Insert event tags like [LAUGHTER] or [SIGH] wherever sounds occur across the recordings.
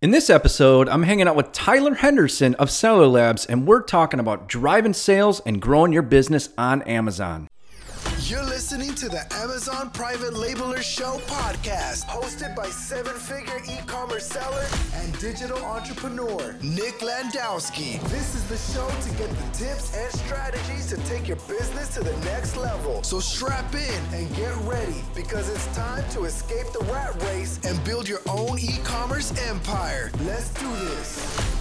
In this episode, I'm hanging out with Tyler Henderson of Seller Labs, and we're talking about driving sales and growing your business on Amazon. You're listening to the Amazon Private Labeler Show podcast, hosted by seven figure e commerce seller and digital entrepreneur Nick Landowski. This is the show to get the tips and strategies to take your business to the next level. So strap in and get ready because it's time to escape the rat race and build your own e commerce empire. Let's do this.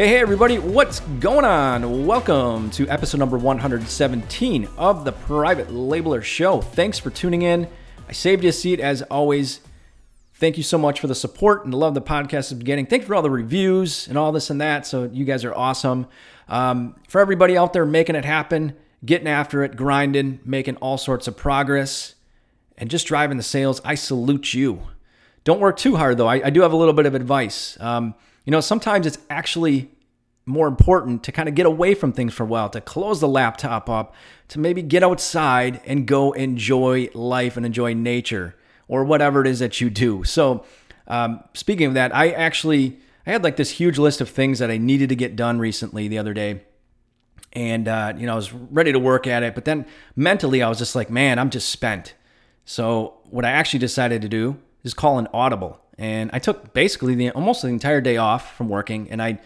Hey, hey, everybody, what's going on? Welcome to episode number 117 of the Private Labeler Show. Thanks for tuning in. I saved you a seat as always. Thank you so much for the support and the love the podcast is getting. Thank you for all the reviews and all this and that. So, you guys are awesome. Um, for everybody out there making it happen, getting after it, grinding, making all sorts of progress, and just driving the sales, I salute you. Don't work too hard, though. I, I do have a little bit of advice. Um, you know, sometimes it's actually more important to kind of get away from things for a while, to close the laptop up, to maybe get outside and go enjoy life and enjoy nature or whatever it is that you do. So, um, speaking of that, I actually I had like this huge list of things that I needed to get done recently the other day, and uh, you know I was ready to work at it, but then mentally I was just like, man, I'm just spent. So what I actually decided to do is call an audible and I took basically the almost the entire day off from working, and I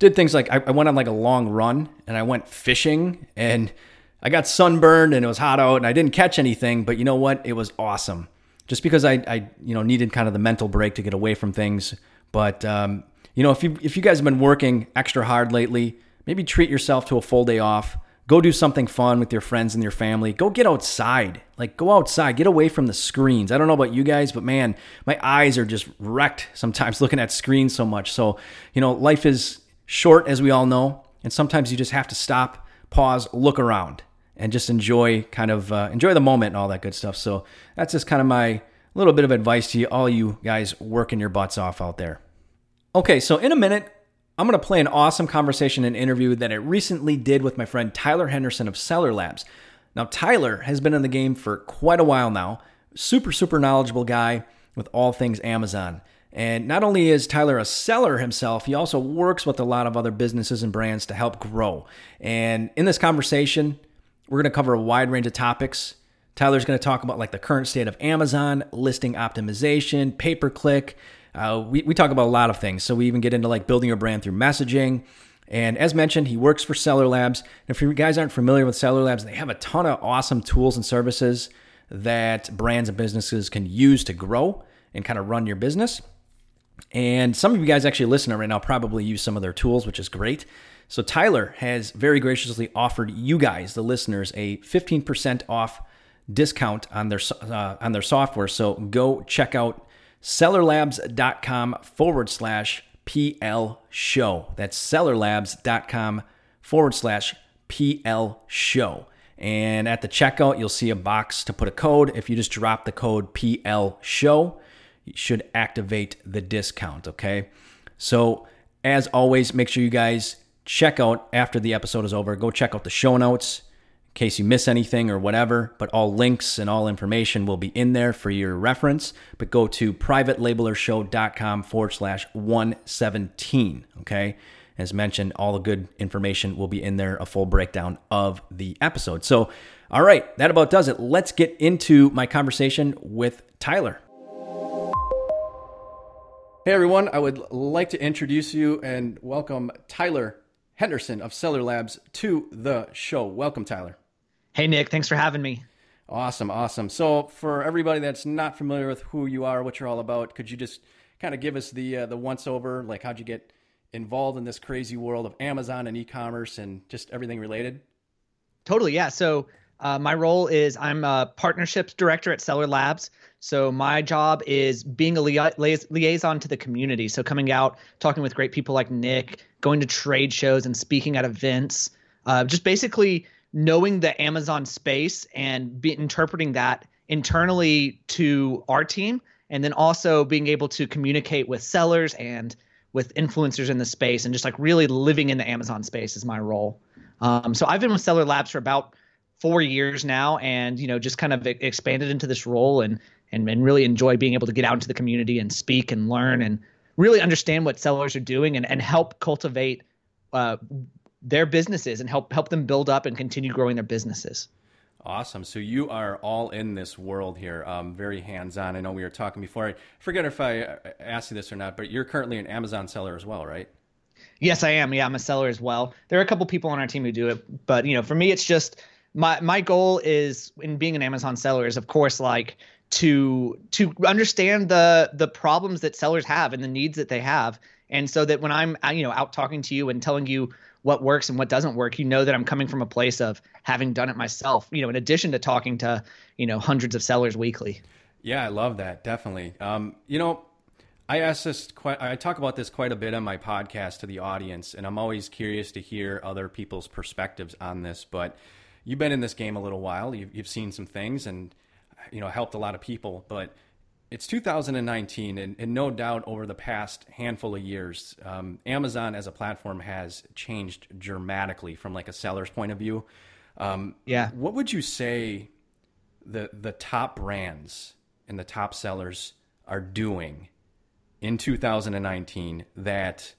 did things like I, I went on like a long run, and I went fishing, and I got sunburned, and it was hot out, and I didn't catch anything, but you know what? It was awesome, just because I, I you know needed kind of the mental break to get away from things. But um, you know, if you if you guys have been working extra hard lately, maybe treat yourself to a full day off Go do something fun with your friends and your family. Go get outside. Like, go outside. Get away from the screens. I don't know about you guys, but man, my eyes are just wrecked sometimes [LAUGHS] looking at screens so much. So, you know, life is short, as we all know. And sometimes you just have to stop, pause, look around, and just enjoy kind of uh, enjoy the moment and all that good stuff. So, that's just kind of my little bit of advice to you, all you guys working your butts off out there. Okay, so in a minute, I'm going to play an awesome conversation and interview that I recently did with my friend Tyler Henderson of Seller Labs. Now, Tyler has been in the game for quite a while now. Super, super knowledgeable guy with all things Amazon. And not only is Tyler a seller himself, he also works with a lot of other businesses and brands to help grow. And in this conversation, we're going to cover a wide range of topics. Tyler's going to talk about like the current state of Amazon, listing optimization, pay per click, uh, we, we talk about a lot of things. So we even get into like building your brand through messaging. And as mentioned, he works for Seller Labs. And if you guys aren't familiar with Seller Labs, they have a ton of awesome tools and services that brands and businesses can use to grow and kind of run your business. And some of you guys actually listening right now probably use some of their tools, which is great. So Tyler has very graciously offered you guys, the listeners, a 15% off discount on their uh, on their software. So go check out sellerlabs.com forward slash PL show. That's sellerlabs.com forward slash PL show. And at the checkout, you'll see a box to put a code. If you just drop the code PL show, should activate the discount. Okay. So, as always, make sure you guys check out after the episode is over. Go check out the show notes in case you miss anything or whatever. But all links and all information will be in there for your reference. But go to privatelabelershow.com forward slash 117. Okay. As mentioned, all the good information will be in there, a full breakdown of the episode. So, all right, that about does it. Let's get into my conversation with Tyler. Hey everyone, I would like to introduce you and welcome Tyler Henderson of Seller Labs to the show. Welcome, Tyler. Hey, Nick. Thanks for having me. Awesome, awesome. So, for everybody that's not familiar with who you are, what you're all about, could you just kind of give us the uh, the once over? Like, how'd you get involved in this crazy world of Amazon and e-commerce and just everything related? Totally, yeah. So, uh, my role is I'm a partnerships director at Seller Labs. So my job is being a liaison to the community. So coming out, talking with great people like Nick, going to trade shows and speaking at events. Uh, just basically knowing the Amazon space and be, interpreting that internally to our team, and then also being able to communicate with sellers and with influencers in the space, and just like really living in the Amazon space is my role. Um, so I've been with Seller Labs for about four years now, and you know, just kind of expanded into this role and and and really enjoy being able to get out into the community and speak and learn and really understand what sellers are doing and and help cultivate uh, their businesses and help help them build up and continue growing their businesses. Awesome. So you are all in this world here, um, very hands-on. I know we were talking before. I forget if I uh, asked you this or not, but you're currently an Amazon seller as well, right? Yes, I am. Yeah, I'm a seller as well. There are a couple people on our team who do it, but you know, for me, it's just my my goal is in being an Amazon seller is of course like to to understand the the problems that sellers have and the needs that they have, and so that when I'm you know out talking to you and telling you what works and what doesn't work you know that i'm coming from a place of having done it myself you know in addition to talking to you know hundreds of sellers weekly. Yeah i love that. Definitely. Um, you know i ask this quite i talk about this quite a bit on my podcast to the audience and i'm always curious to hear other people's perspectives on this but you've been in this game a little while you've, you've seen some things and you know helped a lot of people but it's 2019, and, and, no doubt over the past handful of years, um, Amazon as a platform has changed dramatically from like a seller's point of view. Um, yeah. What would you say the the top brands and the top sellers are doing in 2019 that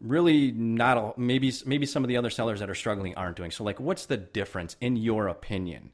really not a, maybe maybe some of the other sellers that are struggling aren't doing? So like, what's the difference in your opinion?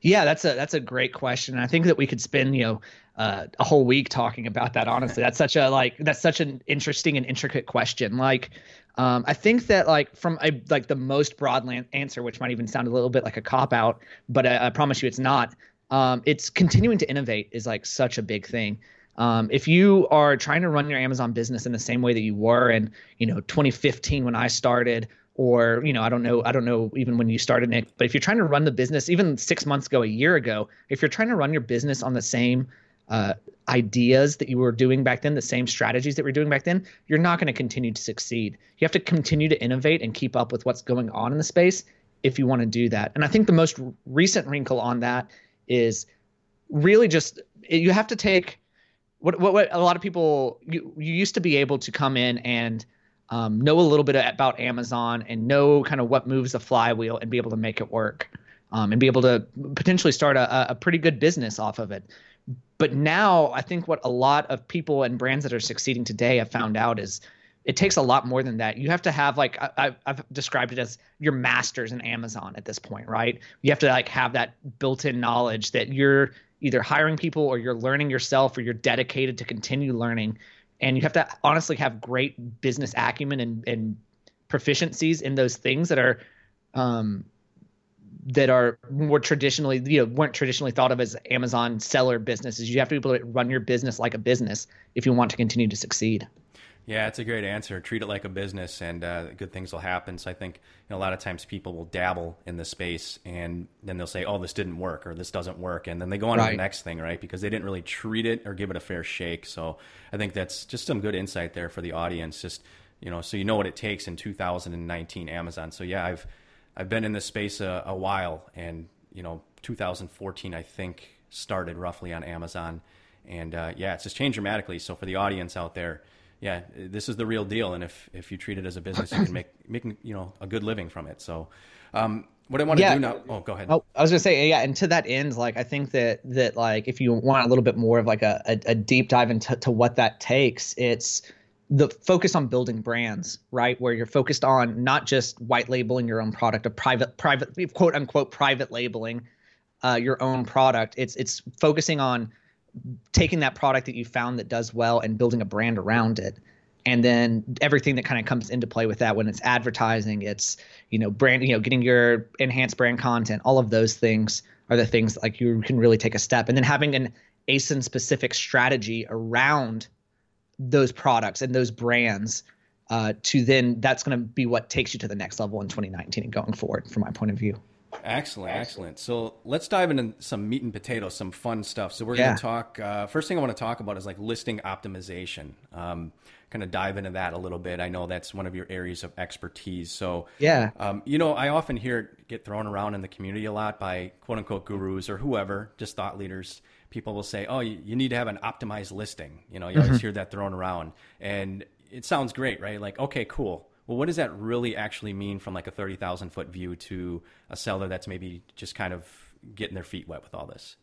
Yeah, that's a that's a great question. I think that we could spend you know uh, a whole week talking about that. Honestly, that's such a like that's such an interesting and intricate question. Like, um, I think that like from a like the most broad answer, which might even sound a little bit like a cop out, but I, I promise you it's not. Um, it's continuing to innovate is like such a big thing. Um, if you are trying to run your Amazon business in the same way that you were in, you know, 2015 when I started, or you know i don't know i don't know even when you started nick but if you're trying to run the business even six months ago a year ago if you're trying to run your business on the same uh, ideas that you were doing back then the same strategies that we are doing back then you're not going to continue to succeed. You have to continue to innovate and keep up with what's going on in the space if you want to do that. And i think the most recent wrinkle on that is really just you have to take what, what, what a lot of people you, you used to be able to come in and um, know a little bit about Amazon and know kind of what moves the flywheel and be able to make it work um, and be able to potentially start a, a pretty good business off of it. But now I think what a lot of people and brands that are succeeding today have found out is it takes a lot more than that. You have to have like I, have described it as your masters in Amazon at this point, right? You have to like have that built-in knowledge that you're either hiring people or you're learning yourself or you're dedicated to continue learning and you have to honestly have great business acumen and, and proficiencies in those things that are um, that are more traditionally you know weren't traditionally thought of as Amazon seller businesses. You have to be able to run your business like a business if you want to continue to succeed. Yeah, it's a great answer. Treat it like a business, and uh, good things will happen. So I think you know, a lot of times people will dabble in the space, and then they'll say, "Oh, this didn't work," or "This doesn't work," and then they go on right. to the next thing, right? Because they didn't really treat it or give it a fair shake. So I think that's just some good insight there for the audience. Just you know, so you know what it takes in 2019 Amazon. So yeah, I've I've been in this space a, a while, and you know, 2014 I think started roughly on Amazon, and uh, yeah, it's just changed dramatically. So for the audience out there yeah, this is the real deal. And if, if you treat it as a business, you can make, [CLEARS THROAT] make you know, a good living from it. So, um, what I want to yeah. do now. Oh, go ahead. Oh, I was gonna say, yeah, and to that end, like I think that that like if you want a little bit more of like a, a, a deep dive into to what that takes, it's the focus on building brands, right? Where you're focused on not just white labeling your own product, a private private quote unquote private labeling uh, your own product. It's it's focusing on taking that product that you found that does well and building a brand around it. And then everything that kind of comes into play with that when it's advertising it's you know brand you know getting your enhanced brand content all of those things are the things like you can really take a step. And then having an ASIN specific strategy around those products and those brands uh, to then that's going to be what takes you to the next level in 2019 and going forward from my point of view Excellent, excellent. So let's dive into some meat and potatoes, some fun stuff. So we're yeah. going to talk. Uh, first thing I want to talk about is like listing optimization. Um, kind of dive into that a little bit. I know that's one of your areas of expertise. So yeah, um, you know, I often hear it get thrown around in the community a lot by quote unquote gurus or whoever, just thought leaders. People will say, "Oh, you, you need to have an optimized listing." You know, you mm-hmm. always hear that thrown around, and it sounds great, right? Like, okay, cool well, what does that really actually mean from like a 30,000 foot view to a seller that's maybe just kind of getting their feet wet with all this?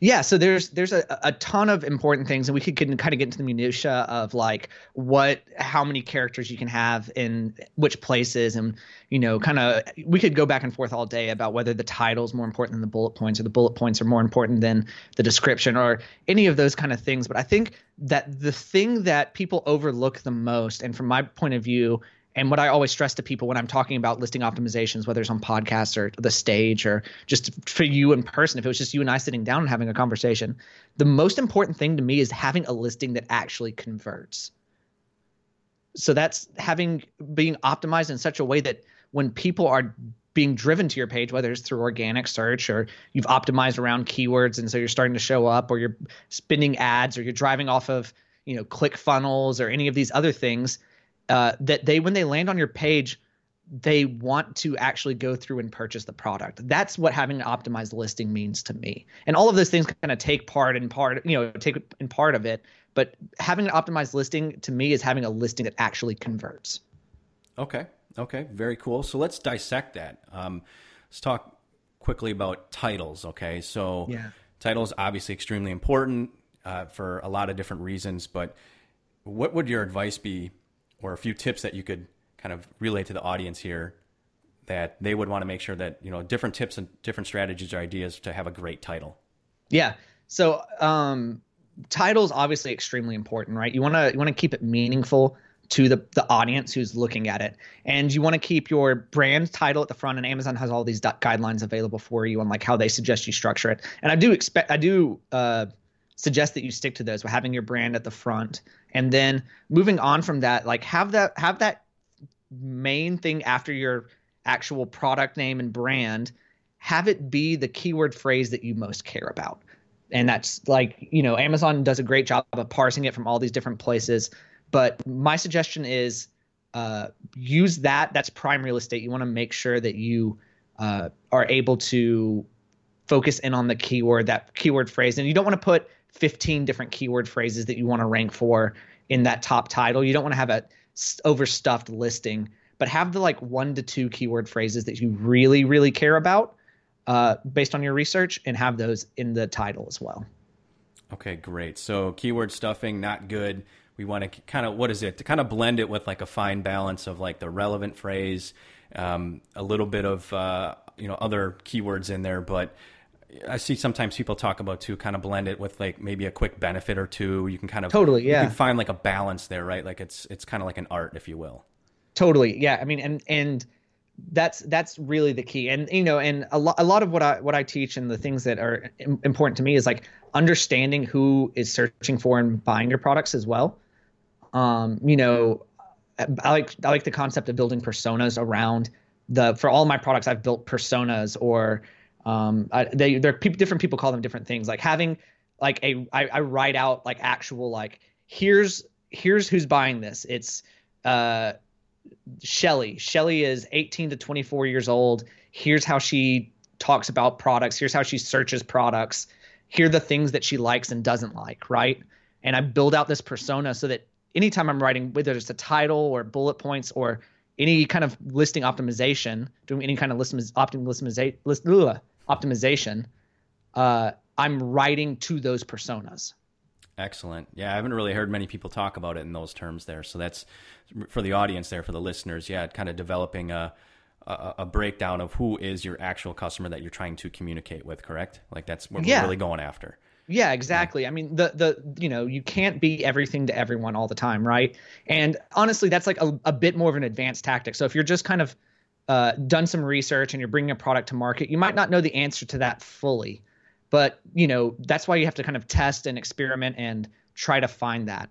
Yeah, so there's there's a, a ton of important things, and we could kind of get into the minutia of like what, how many characters you can have in which places, and you know, kind of we could go back and forth all day about whether the title is more important than the bullet points, or the bullet points are more important than the description, or any of those kind of things. But I think that the thing that people overlook the most, and from my point of view, and what I always stress to people when I'm talking about listing optimizations, whether it's on podcasts or the stage or just for you in person, if it was just you and I sitting down and having a conversation, the most important thing to me is having a listing that actually converts. So that's having being optimized in such a way that when people are being driven to your page, whether it's through organic search or you've optimized around keywords and so you're starting to show up or you're spending ads or you're driving off of, you know, ClickFunnels or any of these other things – uh, that they when they land on your page they want to actually go through and purchase the product. That's what having an optimized listing means to me. And all of those things kind of take part in part you know take in part of it. But having an optimized listing to me is having a listing that actually converts. Okay. Okay. Very cool. So let's dissect that. Um, let's talk quickly about titles. Okay. So yeah. titles obviously extremely important uh, for a lot of different reasons. But what would your advice be or a few tips that you could kind of relay to the audience here that they would want to make sure that you know different tips and different strategies or ideas to have a great title. Yeah. So um titles obviously extremely important right? You want to you want to keep it meaningful to the the audience who's looking at it. And you want to keep your brand title at the front and amazon has all these guidelines available for you on like how they suggest you structure it. And i do expect i do uh suggest that you stick to those having your brand at the front and then moving on from that like have that have that main thing after your actual product name and brand have it be the keyword phrase that you most care about. And that's like you know amazon does a great job of parsing it from all these different places but my suggestion is uh, use that that's prime real estate. You want to make sure that you uh, are able to focus in on the keyword that keyword phrase. And you don't want to put 15 different keyword phrases that you want to rank for in that top title. You don't want to have a overstuffed listing, but have the like one to two keyword phrases that you really, really care about uh, based on your research and have those in the title as well. Okay, great. So keyword stuffing, not good. We want to kind of, what is it? To kind of blend it with like a fine balance of like the relevant phrase, um, a little bit of, uh, you know, other keywords in there, but I see sometimes people talk about to kind of blend it with like maybe a quick benefit or two. You can kind of totally, yeah. You can find like a balance there, right? Like it's it's kind of like an art, if you will. Totally, yeah. I mean, and and that's that's really the key. And you know, and a lot a lot of what I what I teach and the things that are important to me is like understanding who is searching for and buying your products as well. Um, you know, I like I like the concept of building personas around the for all my products. I've built personas or um, I, they they're pe- different people call them different things. Like having like a I, I write out like actual like here's here's who's buying this. It's uh Shelly. Shelly is 18 to 24 years old. Here's how she talks about products. Here's how she searches products. Here are the things that she likes and doesn't like, right? And I build out this persona so that anytime I'm writing, whether it's a title or bullet points or any kind of listing optimization, doing any kind of listing optimization, list, optimization, uh, I'm writing to those personas. Excellent. Yeah, I haven't really heard many people talk about it in those terms there. So that's for the audience there, for the listeners. Yeah, kind of developing a, a, a breakdown of who is your actual customer that you're trying to communicate with. Correct? Like that's what yeah. we're really going after. Yeah, exactly. Yeah. I mean, the the you know you can't be everything to everyone all the time, right? And honestly, that's like a, a bit more of an advanced tactic. So if you're just kind of uh, done some research and you're bringing a product to market, you might not know the answer to that fully. But you know that's why you have to kind of test and experiment and try to find that.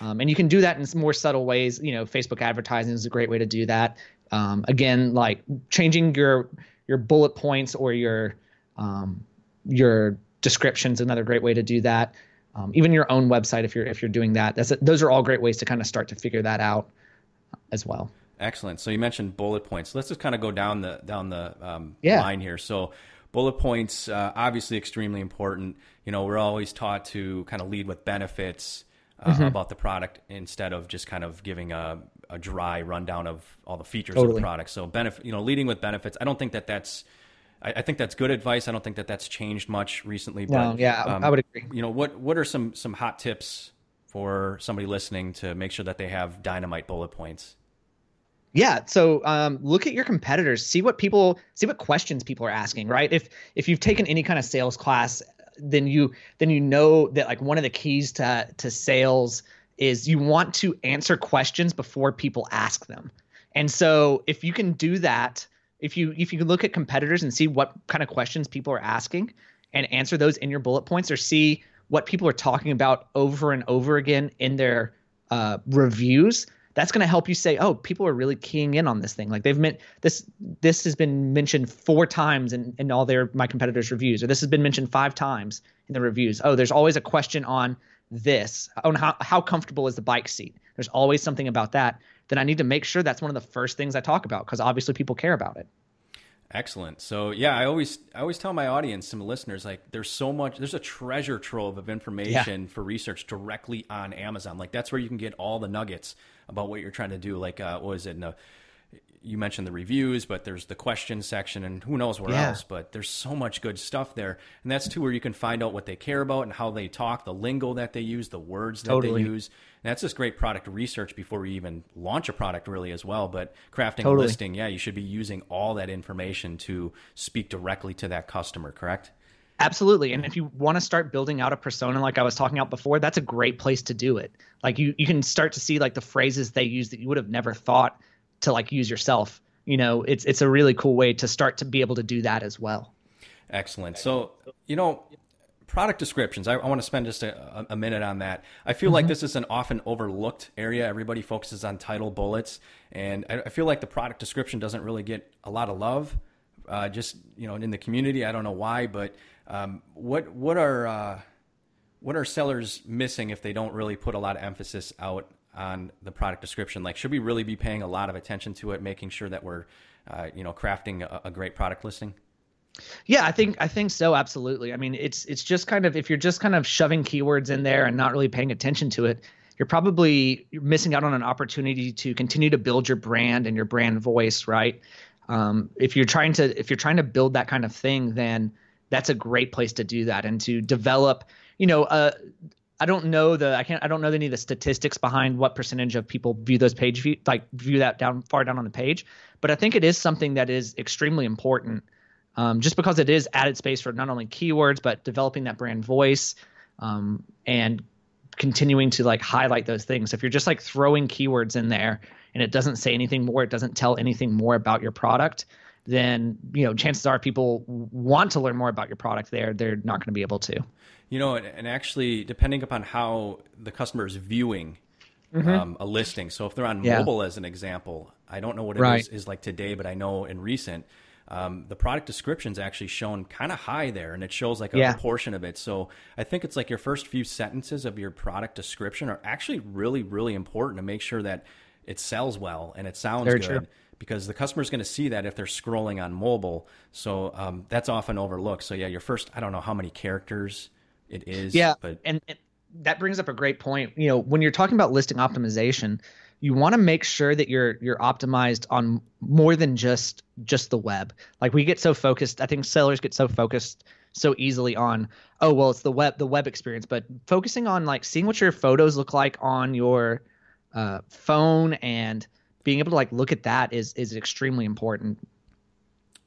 Um, and you can do that in more subtle ways. You know, Facebook advertising is a great way to do that. Um, again, like changing your your bullet points or your um, your descriptions another great way to do that. Um, even your own website, if you're if you're doing that, that's a, those are all great ways to kind of start to figure that out as well. Excellent. So you mentioned bullet points. Let's just kind of go down the down the um, yeah. line here. So bullet points uh, obviously extremely important. You know, we're always taught to kind of lead with benefits uh, mm-hmm. about the product instead of just kind of giving a a dry rundown of all the features Totally. of the product. So benefit, you know, leading with benefits. I don't think that that's. I, I think that's good advice. I don't think that that's changed much recently. No, but, yeah, I- I would agree. You know, what what are some some hot tips for somebody listening to make sure that they have dynamite bullet points? Yeah. So um, look at your competitors. See what people see what questions people are asking. Right. If if you've taken any kind of sales class, then you then you know that like one of the keys to to sales is you want to answer questions before people ask them. And so if you can do that, if you if you can look at competitors and see what kind of questions people are asking and answer those in your bullet points or see what people are talking about over and over again in their uh, reviews that's going to help you say oh people are really keying in on this thing. Like they've meant this this has been mentioned four times in, in all their my competitors reviews or this has been mentioned five times in the reviews. Oh there's always a question on this. Oh, on how, how comfortable is the bike seat? There's always something about that then i need to make sure that's one of the first things i talk about because obviously people care about it Excellent. So yeah, I always I always tell my audience, some listeners, like there's so much there's a treasure trove of information for research directly on Amazon. Like that's where you can get all the nuggets about what you're trying to do. Like uh, what was it? The, you mentioned the reviews, but there's the question section and who knows where Yeah. else. But there's so much good stuff there, and that's too where you can find out what they care about and how they talk, the lingo that they use, the words that Totally. they use. And that's just great product research before we even launch a product, really, as well. But crafting a listing, yeah, you should be using all that information to speak directly to that customer. Correct? Absolutely. And if you want to start building out a persona like I was talking about before, that's a great place to do it. Like you you can start to see like the phrases they use that you would have never thought to like use yourself. You know, it's it's a really cool way to start to be able to do that as well. Excellent. So, you know, product descriptions. I, I want to spend just a, a minute on that. I feel like this is an often overlooked area. Everybody focuses on title bullets, and I, I feel like the product description doesn't really get a lot of love. Uh, just you know, in the community, I don't know why, but um, what what are uh, what are sellers missing if they don't really put a lot of emphasis out on the product description? Like, should we really be paying a lot of attention to it, making sure that we're uh, you know crafting a, a great product listing? Yeah, I think I think so. Absolutely. I mean, it's it's just kind of if you're just kind of shoving keywords in there and not really paying attention to it, you're probably you're missing out on an opportunity to continue to build your brand and your brand voice. Right. Um, if you're trying to if you're trying to build that kind of thing, then that's a great place to do that and to develop. You know, uh, I don't know the I can't I don't know any of the statistics behind what percentage of people view those page view like view that down far down on the page, but I think it is something that is extremely important um, just because it is added space for not only keywords but developing that brand voice um, and continuing to like highlight those things. If you're just like throwing keywords in there and it doesn't say anything more, it doesn't tell anything more about your product, then you know chances are people want to learn more about your product. There, they're not going to be able to. You know, and, and actually, depending upon how the customer is viewing um, a listing. So if they're on Mm-hmm. Yeah. mobile, as an example, I don't know what it is Right. is like today, but I know in recent, um, the product description is actually shown kind of high there, and it shows like a Yeah. portion of it. So I think it's like your first few sentences of your product description are actually really, really important to make sure that it sells well and it sounds Very good. true. Because the customer's going to see that if they're scrolling on mobile, so um, that's often overlooked. So yeah, your first, I don't know how many characters it is, Yeah, but and, and that brings up a great point. You know, when you're talking about listing optimization, you want to make sure that you're you're optimized on more than just just the web. Like we get so focused, I think sellers get so focused so easily on oh well it's the web the web experience, but focusing on like seeing what your photos look like on your uh, phone and being able to like look at that is is extremely important.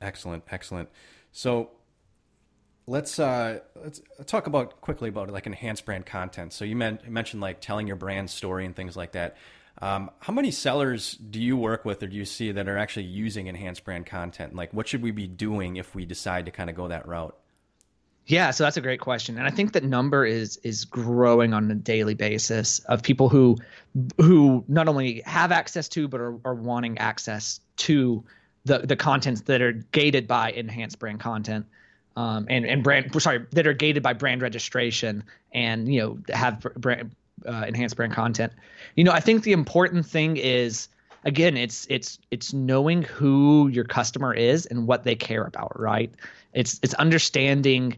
Excellent, excellent. So let's uh, let's talk about quickly about like enhanced brand content. So you, men- you mentioned like telling your brand story and things like that. Um, how many sellers do you work with or do you see that are actually using enhanced brand content? Like, what should we be doing if we decide to kind of go that route? Yeah, so that's a great question, and I think that number is is growing on a daily basis of people who who not only have access to but are, are wanting access to the the contents that are gated by enhanced brand content, um, and and brand sorry that are gated by brand registration and you know have brand uh, enhanced brand content. You know, I think the important thing is again it's it's it's knowing who your customer is and what they care about, right? It's it's understanding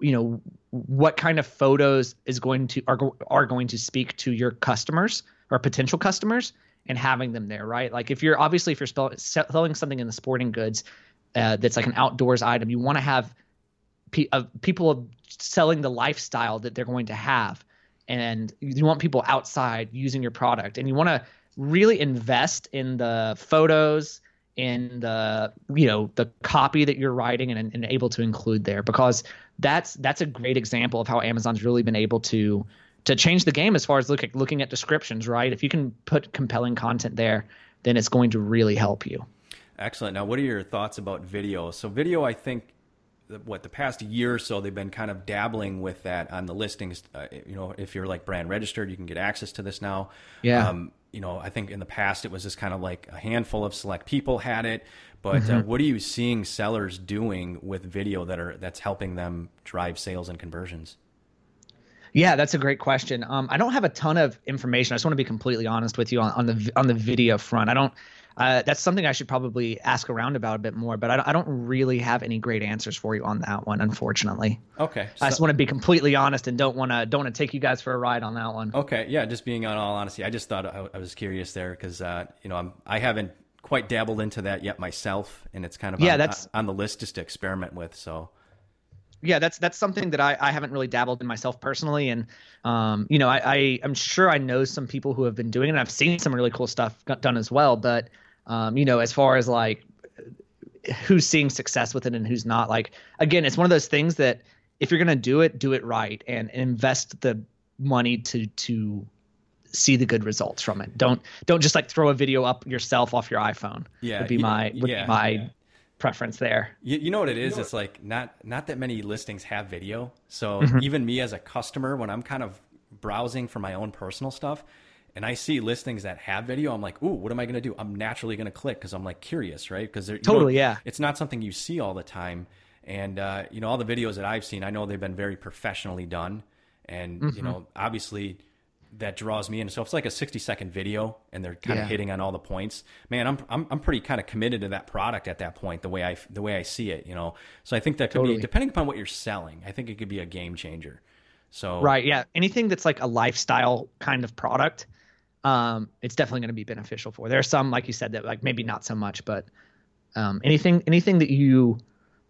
you know what kind of photos is going to are, are going to speak to your customers or potential customers and having them there, right? Like if you're obviously if you're selling something in the sporting goods uh, that's like an outdoors item, you want to have pe- uh, people selling the lifestyle that they're going to have, and you want people outside using your product, and you want to really invest in the photos in the you know the copy that you're writing and, and able to include there because that's that's a great example of how Amazon's really been able to to change the game as far as look at, looking at descriptions, right? If you can put compelling content there, then it's going to really help you. Excellent. Now, what are your thoughts about video? So, video, I think, what the past year or so, they've been kind of dabbling with that on the listings. Uh, you know, if you're like brand registered, you can get access to this now. Yeah. Um, you know, I think in the past it was just kind of like a handful of select people had it. But uh, mm-hmm. uh, what are you seeing sellers doing with video that are that's helping them drive sales and conversions? Yeah, that's a great question. Um, I don't have a ton of information. I just want to be completely honest with you on, on the on the video front. I don't. Uh, that's something I should probably ask around about a bit more, but I, I, don't really have any great answers for you on that one, unfortunately. Okay. So, I just want to be completely honest and don't want to don't want to take you guys for a ride on that one. Okay. Yeah. Just being on all honesty, I just thought I, I was curious there because uh, you know I'm I haven't quite dabbled into that yet myself, and it's kind of yeah on, that's on the list just to experiment with. So yeah, that's that's something that I, I haven't really dabbled in myself personally, and um, you know, I, I am sure I know some people who have been doing it. and I've seen some really cool stuff done as well, but um, you know, as far as like who's seeing success with it and who's not, like again, it's one of those things that if you're gonna do it, do it right and, and invest the money to to see the good results from it. Don't don't just like throw a video up yourself off your iPhone. Yeah, would be my would yeah, be my yeah preference there. You, you know what it is? You know it's like not not that many listings have video. So mm-hmm. even me as a customer, when I'm kind of browsing for my own personal stuff, and I see listings that have video, I'm like, ooh, what am I going to do? I'm naturally going to click because I'm like curious, right? Because totally, yeah. It's not something you see all the time, and uh, you know all the videos that I've seen, I know they've been very professionally done, and mm-hmm. you know obviously that draws me in. So if it's like a 60 second video and they're kind yeah. of hitting on all the points, man, I'm, I'm, I'm pretty kind of committed to that product at that point, the way I, the way I see it, you know? So I think that could totally. be, depending upon what you're selling, I think it could be a game changer. So, right. Yeah. Anything that's like a lifestyle kind of product, um, it's definitely going to be beneficial for. There are some, like you said, that like maybe not so much, but um, anything, anything that you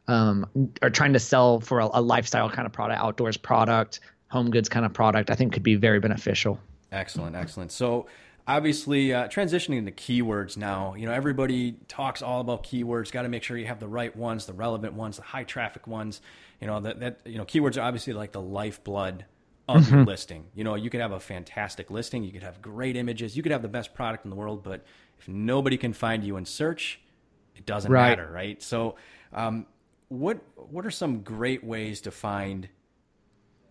um, are trying to sell for a, a lifestyle kind of product, outdoors product, home goods kind of product, I think could be very beneficial. Excellent, excellent. So obviously uh, transitioning into keywords now you know everybody talks all about keywords got to make sure you have the right ones the relevant ones the high traffic ones you know that, that you know keywords are obviously like the lifeblood of mm-hmm. your listing you know you could have a fantastic listing you could have great images you could have the best product in the world but if nobody can find you in search it doesn't right. matter right so um, what what are some great ways to find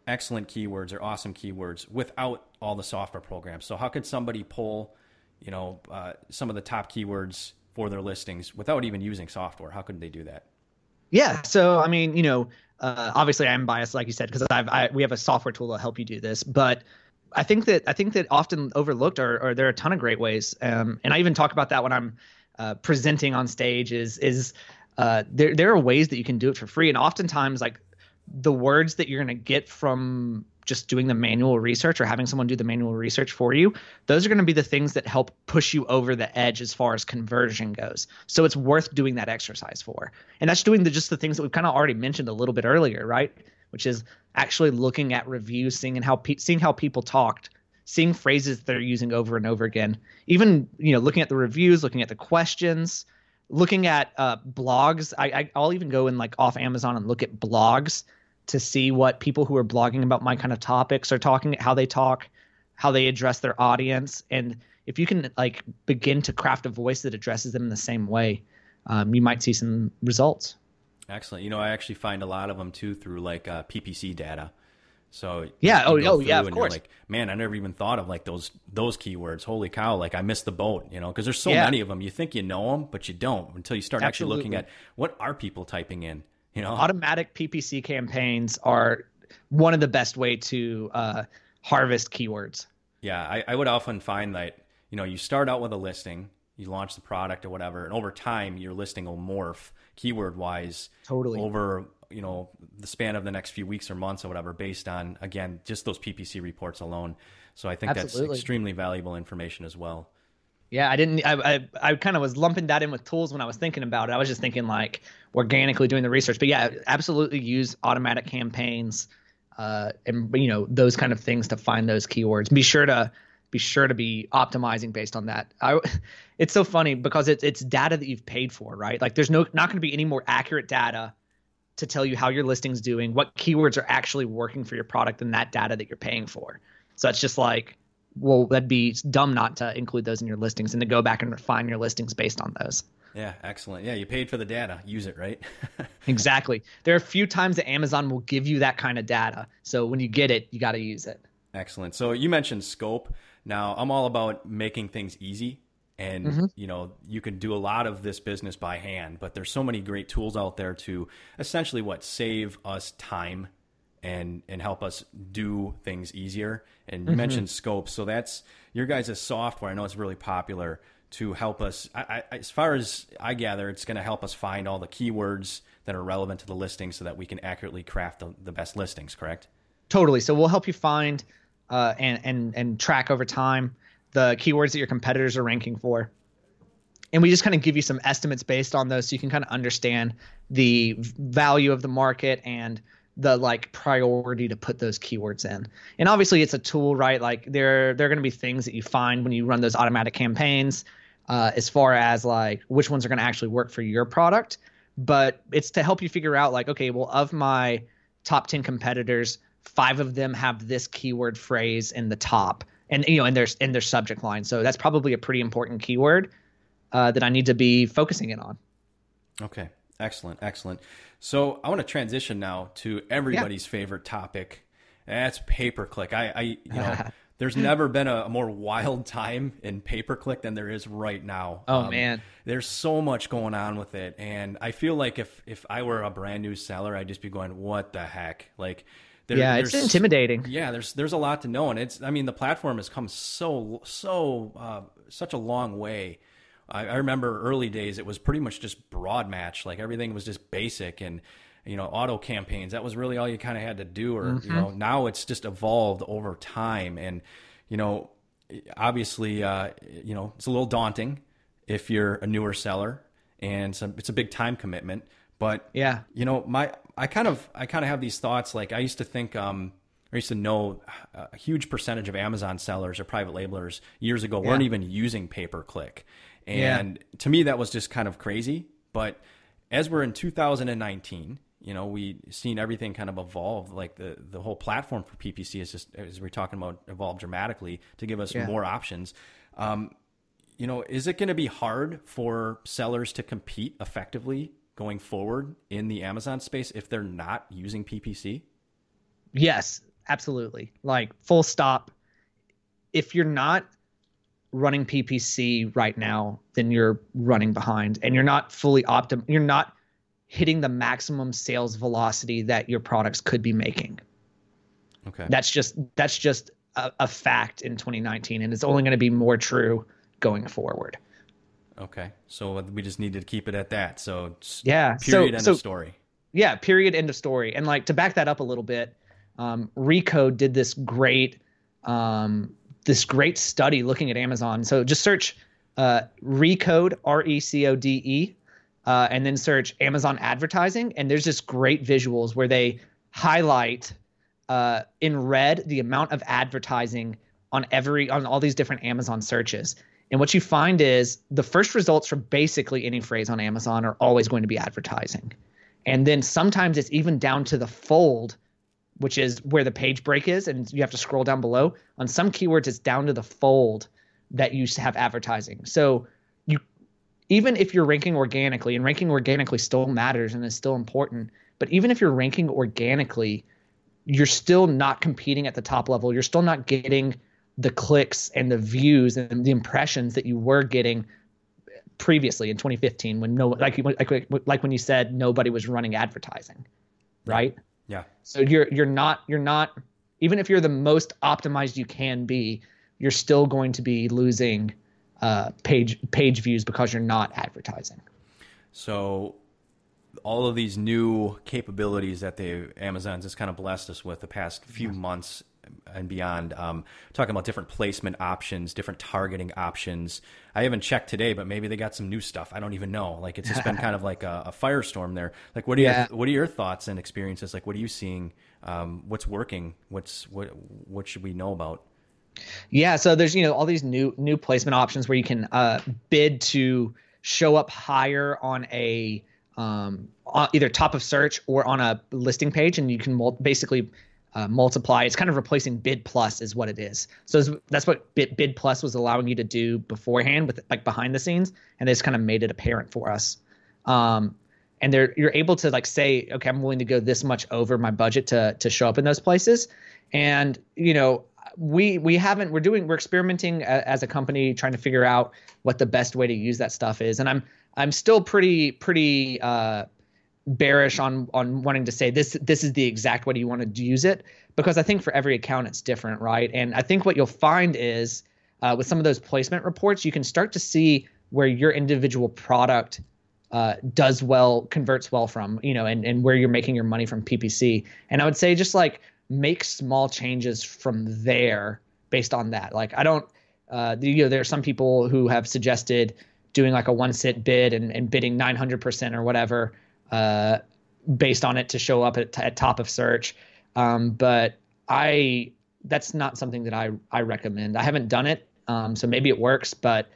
excellent keywords or awesome keywords without all the software programs. So how could somebody pull, you know, uh, some of the top keywords for their listings without even using software? How could they do that? Yeah. So I mean, you know, uh, obviously I'm biased, like you said, because I've I, we have a software tool to help you do this, but. I think that I think that often overlooked are, are there are a ton of great ways, um, and I even talk about that when I'm uh, presenting on stage. Is is uh, there there are ways that you can do it for free, and oftentimes like the words that you're going to get from just doing the manual research or having someone do the manual research for you, those are going to be the things that help push you over the edge as far as conversion goes. So it's worth doing that exercise for. And that's doing the, just the things that we've kind of already mentioned a little bit earlier, right? Which is actually looking at reviews, seeing how pe- seeing how people talked, seeing phrases they're using over and over again. Even you know, looking at the reviews, looking at the questions, looking at uh, blogs. I, I will even go and like off Amazon and look at blogs to see what people who are blogging about my kind of topics are talking, how they talk, how they address their audience, and if you can like begin to craft a voice that addresses them in the same way, um, you might see some results. Excellent. You know, I actually find a lot of them too through like uh, PPC data. So yeah, oh, oh yeah, of course. like, man, I never even thought of like those those keywords. Holy cow! Like I missed the boat, you know, because there's so yeah. many of them. You think you know them, but you don't until you start Absolutely. actually looking at what are people typing in. You know, automatic PPC campaigns are one of the best way to uh, harvest keywords. Yeah, I, I would often find that you know you start out with a listing, you launch the product or whatever, and over time your listing will morph keyword wise totally over you know the span of the next few weeks or months or whatever based on again just those ppc reports alone so i think Absolutely. that's extremely valuable information as well Yeah, I didn't. I I, I kind of was lumping that in with tools when I was thinking about it. I was just thinking like organically doing the research, but yeah, absolutely use automatic campaigns, uh, and you know those kind of things to find those keywords. Be sure to be sure to be optimizing based on that. I, [LAUGHS] it's so funny because it's it's data that you've paid for, right? Like there's no not going to be any more accurate data to tell you how your listing's doing, what keywords are actually working for your product than that data that you're paying for. So it's just like well, that'd be dumb not to include those in your listings and to go back and refine your listings based on those. Yeah, excellent. Yeah, you paid for the data. Use it, right? [LAUGHS] exactly. There are a few times that Amazon will give you that kind of data. So when you get it, you got to use it. Excellent. So you mentioned Scope. Now, I'm all about making things easy. And mm-hmm. you know, you can do a lot of this business by hand, but there's so many great tools out there to essentially what save us time and and help us do things easier. And you mm-hmm. mentioned Scope, so that's your guys' software. I know it's really popular to help us. I, I, as far as I gather, it's going to help us find all the keywords that are relevant to the listing, so that we can accurately craft the, the best listings. Correct? Totally. So we'll help you find uh, and and and track over time the keywords that your competitors are ranking for and we just kind of give you some estimates based on those so you can kind of understand the value of the market and the like priority to put those keywords in. And obviously it's a tool, right? Like there there are going to be things that you find when you run those automatic campaigns uh, as far as like which ones are going to actually work for your product, but it's to help you figure out like okay, well of my top 10 competitors, 5 of them have this keyword phrase in the top and you know in their in their subject line. So that's probably a pretty important keyword uh, that I need to be focusing in on. Okay. Excellent, excellent. So I want to transition now to everybody's yeah. favorite topic. That's pay per click. I, I, you know, [LAUGHS] there's never been a, a, more wild time in pay per click than there is right now. Oh um, man, there's so much going on with it, and I feel like if if I were a brand new seller, I'd just be going, "What the heck?" Like, there, yeah, it's intimidating. Yeah, there's there's a lot to know, and it's I mean the platform has come so so uh, such a long way I, I remember early days it was pretty much just broad match, like everything was just basic and you know auto campaigns. That was really all you kind of had to do. Or mm-hmm. you know now it's just evolved over time, and you know obviously uh, you know it's a little daunting if you're a newer seller, and it's a, it's a big time commitment. But yeah, you know my I kind of I kind of have these thoughts. Like I used to think. um I used to know a huge percentage of Amazon sellers or private labelers years ago weren't even using pay per click. And yeah. to me, that was just kind of crazy. But as we're in 2019, you know, we've seen everything kind of evolve. Like the the whole platform for PPC is just as we're talking about evolved dramatically to give us yeah. more options. Um, you know, is it going to be hard for sellers to compete effectively going forward in the Amazon space if they're not using PPC? Yes, absolutely. Like full stop. If you're not running PPC right now, then you're running behind and you're not fully optim you're not hitting the maximum sales velocity that your products could be making. Okay. That's just that's just a, a fact in 2019 and it's only going to be more true going forward. Okay. So we just need to keep it at that. So yeah, period so, end so, of story. Yeah, period end of story. And like to back that up a little bit, um, Recode did this great um, this great study looking at Amazon. So just search uh, Recode R E C O D E, uh, and then search Amazon advertising, and there's just great visuals where they highlight uh, in red the amount of advertising on every on all these different Amazon searches. And what you find is the first results for basically any phrase on Amazon are always going to be advertising. And then sometimes it's even down to the fold which is where the page break is, and you have to scroll down below. On some keywords, it's down to the fold that you have advertising. So you, even if you're ranking organically, and ranking organically still matters and is still important, but even if you're ranking organically, you're still not competing at the top level. You're still not getting the clicks and the views and the impressions that you were getting previously in 2015 when no like like like when you said nobody was running advertising, right? Yeah. So you're you're not you're not even if you're the most optimized you can be, you're still going to be losing uh, page page views because you're not advertising. So all of these new capabilities that they Amazon's just kind of blessed us with the past few months and beyond, um, talking about different placement options, different targeting options. I haven't checked today, but maybe they got some new stuff. I don't even know. Like it's just been [LAUGHS] kind of like a, a, firestorm there. Like, what are yeah. your, what are your thoughts and experiences? Like, what are you seeing? Um, what's working? What's what what should we know about? Yeah, so there's you know all these new new placement options where you can uh, bid to show up higher on a um, either top of search or on a listing page, and you can mul- basically uh, multiply. It's kind of replacing Bid Plus, is what it is. So that's what Bid, Bid Plus was allowing you to do beforehand, with like behind the scenes, and they just kind of made it apparent for us. Um, and they're you're able to like say, okay, I'm willing to go this much over my budget to to show up in those places, and you know we we haven't we're doing we're experimenting as a company trying to figure out what the best way to use that stuff is and i'm i'm still pretty pretty uh, bearish on on wanting to say this this is the exact way you want to use it because i think for every account it's different right? And i think what you'll find is uh, with some of those placement reports you can start to see where your individual product uh, does well converts well from you know and, and where you're making your money from ppc and i would say just like make small changes from there based on that. Like I don't, uh, you know, there are some people who have suggested doing like a one sit bid and, and bidding 900% or whatever uh, based on it to show up at, at top of search. Um, but I, that's not something that I, I recommend. I haven't done it. Um, so maybe it works, but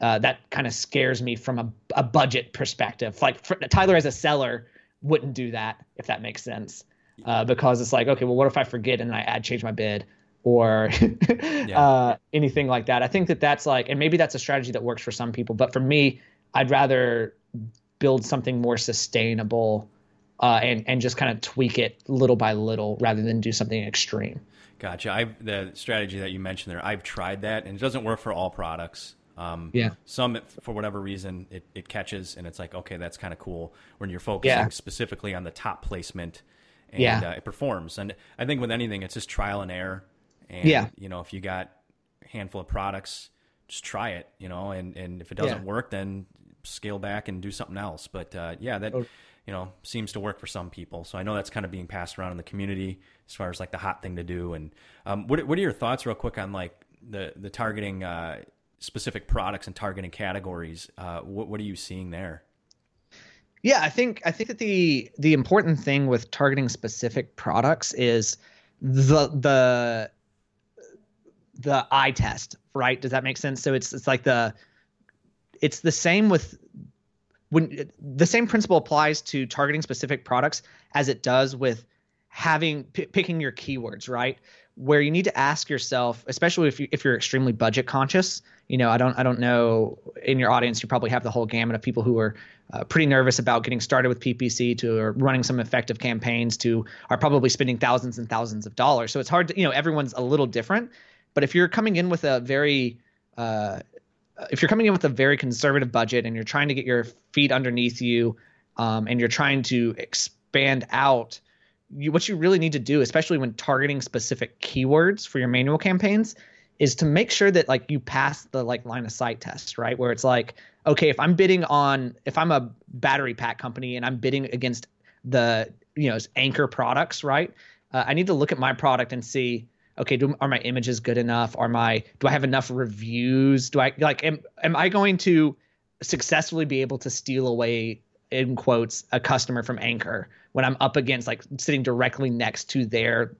uh, that kind of scares me from a, a budget perspective. Like for, Tyler as a seller wouldn't do that if that makes sense uh, because it's like, okay, well, what if I forget and I add change my bid or [LAUGHS] yeah. uh, anything like that? I think that that's like, and maybe that's a strategy that works for some people, but for me, I'd rather build something more sustainable uh, and and just kind of tweak it little by little rather than do something extreme. Gotcha. I the strategy that you mentioned there, I've tried that, and it doesn't work for all products. Um, yeah. Some, for whatever reason, it, it catches, and it's like, okay, that's kind of cool. When you're focusing yeah. specifically on the top placement and yeah. uh, it performs. And I think with anything, it's just trial and error. And, yeah. you know, if you got a handful of products, just try it, you know, and, and if it doesn't yeah. work, then scale back and do something else. But uh, yeah, that, oh. you know, seems to work for some people. So I know that's kind of being passed around in the community as far as like the hot thing to do. And um, what, what are your thoughts real quick on like the, the targeting uh, specific products and targeting categories? Uh, what, what are you seeing there? Yeah, I think I think that the the important thing with targeting specific products is the the the eye test, right? Does that make sense? So it's it's like the it's the same with when the same principle applies to targeting specific products as it does with having p- picking your keywords, right? Where you need to ask yourself, especially if you if you're extremely budget conscious, you know, I don't I don't know in your audience you probably have the whole gamut of people who are uh, pretty nervous about getting started with PPC to running some effective campaigns to are probably spending thousands and thousands of dollars. So it's hard to, you know, everyone's a little different. But if you're coming in with a very, uh, if you're coming in with a very conservative budget and you're trying to get your feet underneath you um, and you're trying to expand out, you, what you really need to do, especially when targeting specific keywords for your manual campaigns, is to make sure that like you pass the like line of sight test, right? Where it's like, okay, if I'm bidding on, if I'm a battery pack company and I'm bidding against the, you know, Anker products, right? Uh, I need to look at my product and see, okay, do, are my images good enough? Are my, do I have enough reviews? Do I like, am, am I going to successfully be able to steal away in quotes a customer from Anker when I'm up against like sitting directly next to their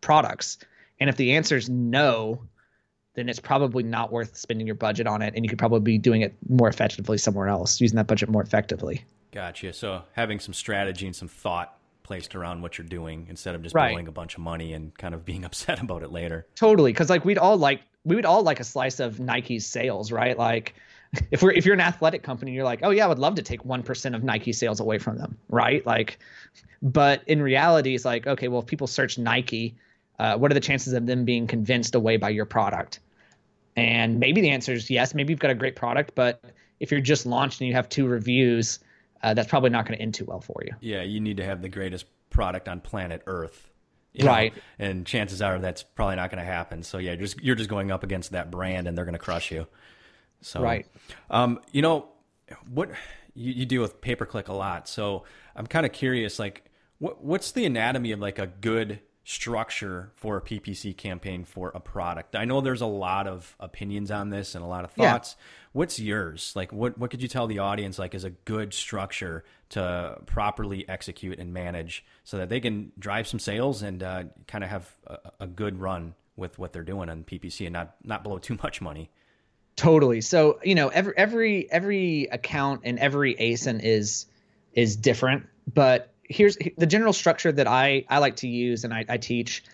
products? And if the answer is no, then it's probably not worth spending your budget on it, and you could probably be doing it more effectively somewhere else, using that budget more effectively. Gotcha. So having some strategy and some thought placed around what you're doing instead of just right. blowing a bunch of money and kind of [LAUGHS] being upset about it later. Totally, because like we'd all like we would all like a slice of Nike's sales, right? Like if we're if you're an athletic company, you're like, oh yeah, I would love to take one percent of Nike sales away from them, right? Like, but in reality, it's like, okay, well, if people search Nike, uh, what are the chances of them being convinced away by your product? And maybe the answer is yes. Maybe you've got a great product, but if you're just launched and you have two reviews, uh, that's probably not going to end too well for you. Yeah, you need to have the greatest product on planet Earth. right. Know? And chances are that's probably not going to happen. So yeah, just you're just going up against that brand, and they're going to crush you. So right. Um, you know what you, you deal with pay per click a lot, so I'm kind of curious, like what what's the anatomy of like a good structure for a PPC campaign for a product? I know there's a lot of opinions on this and a lot of thoughts. Yeah. What's yours? Like, what what could you tell the audience like is a good structure to properly execute and manage so that they can drive some sales and uh, kind of have a, a good run with what they're doing on PPC and not not blow too much money? Totally. So you know, every every every account and every ASIN is is different, but here's the general structure that I I like to use and I, I teach.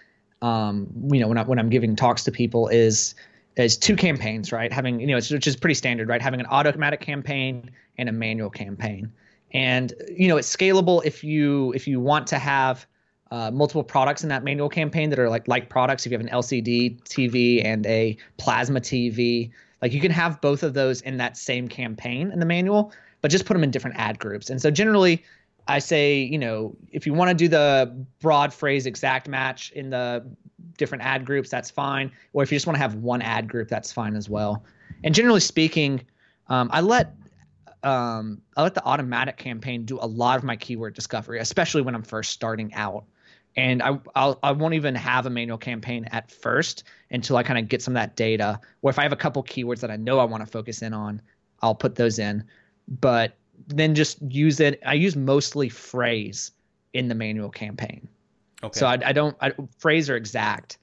Um, you know, when I when I'm giving talks to people is is two campaigns, right? Having you know, which is pretty standard, right? Having an automatic campaign and a manual campaign, and you know, it's scalable if you if you want to have uh, multiple products in that manual campaign that are like like products. If you have an LCD TV and a plasma TV, like you can have both of those in that same campaign in the manual, but just put them in different ad groups. And so generally, I say, you know, if you want to do the broad phrase exact match in the different ad groups, that's fine. Or if you just want to have one ad group, that's fine as well. And generally speaking, um, I let um, I let the automatic campaign do a lot of my keyword discovery, especially when I'm first starting out. And I I'll, I won't even have a manual campaign at first until I kind of get some of that data. Or if I have a couple keywords that I know I want to focus in on, I'll put those in. But then just use it. I use mostly phrase in the manual campaign. Okay. So I, I don't I, phrase are exact,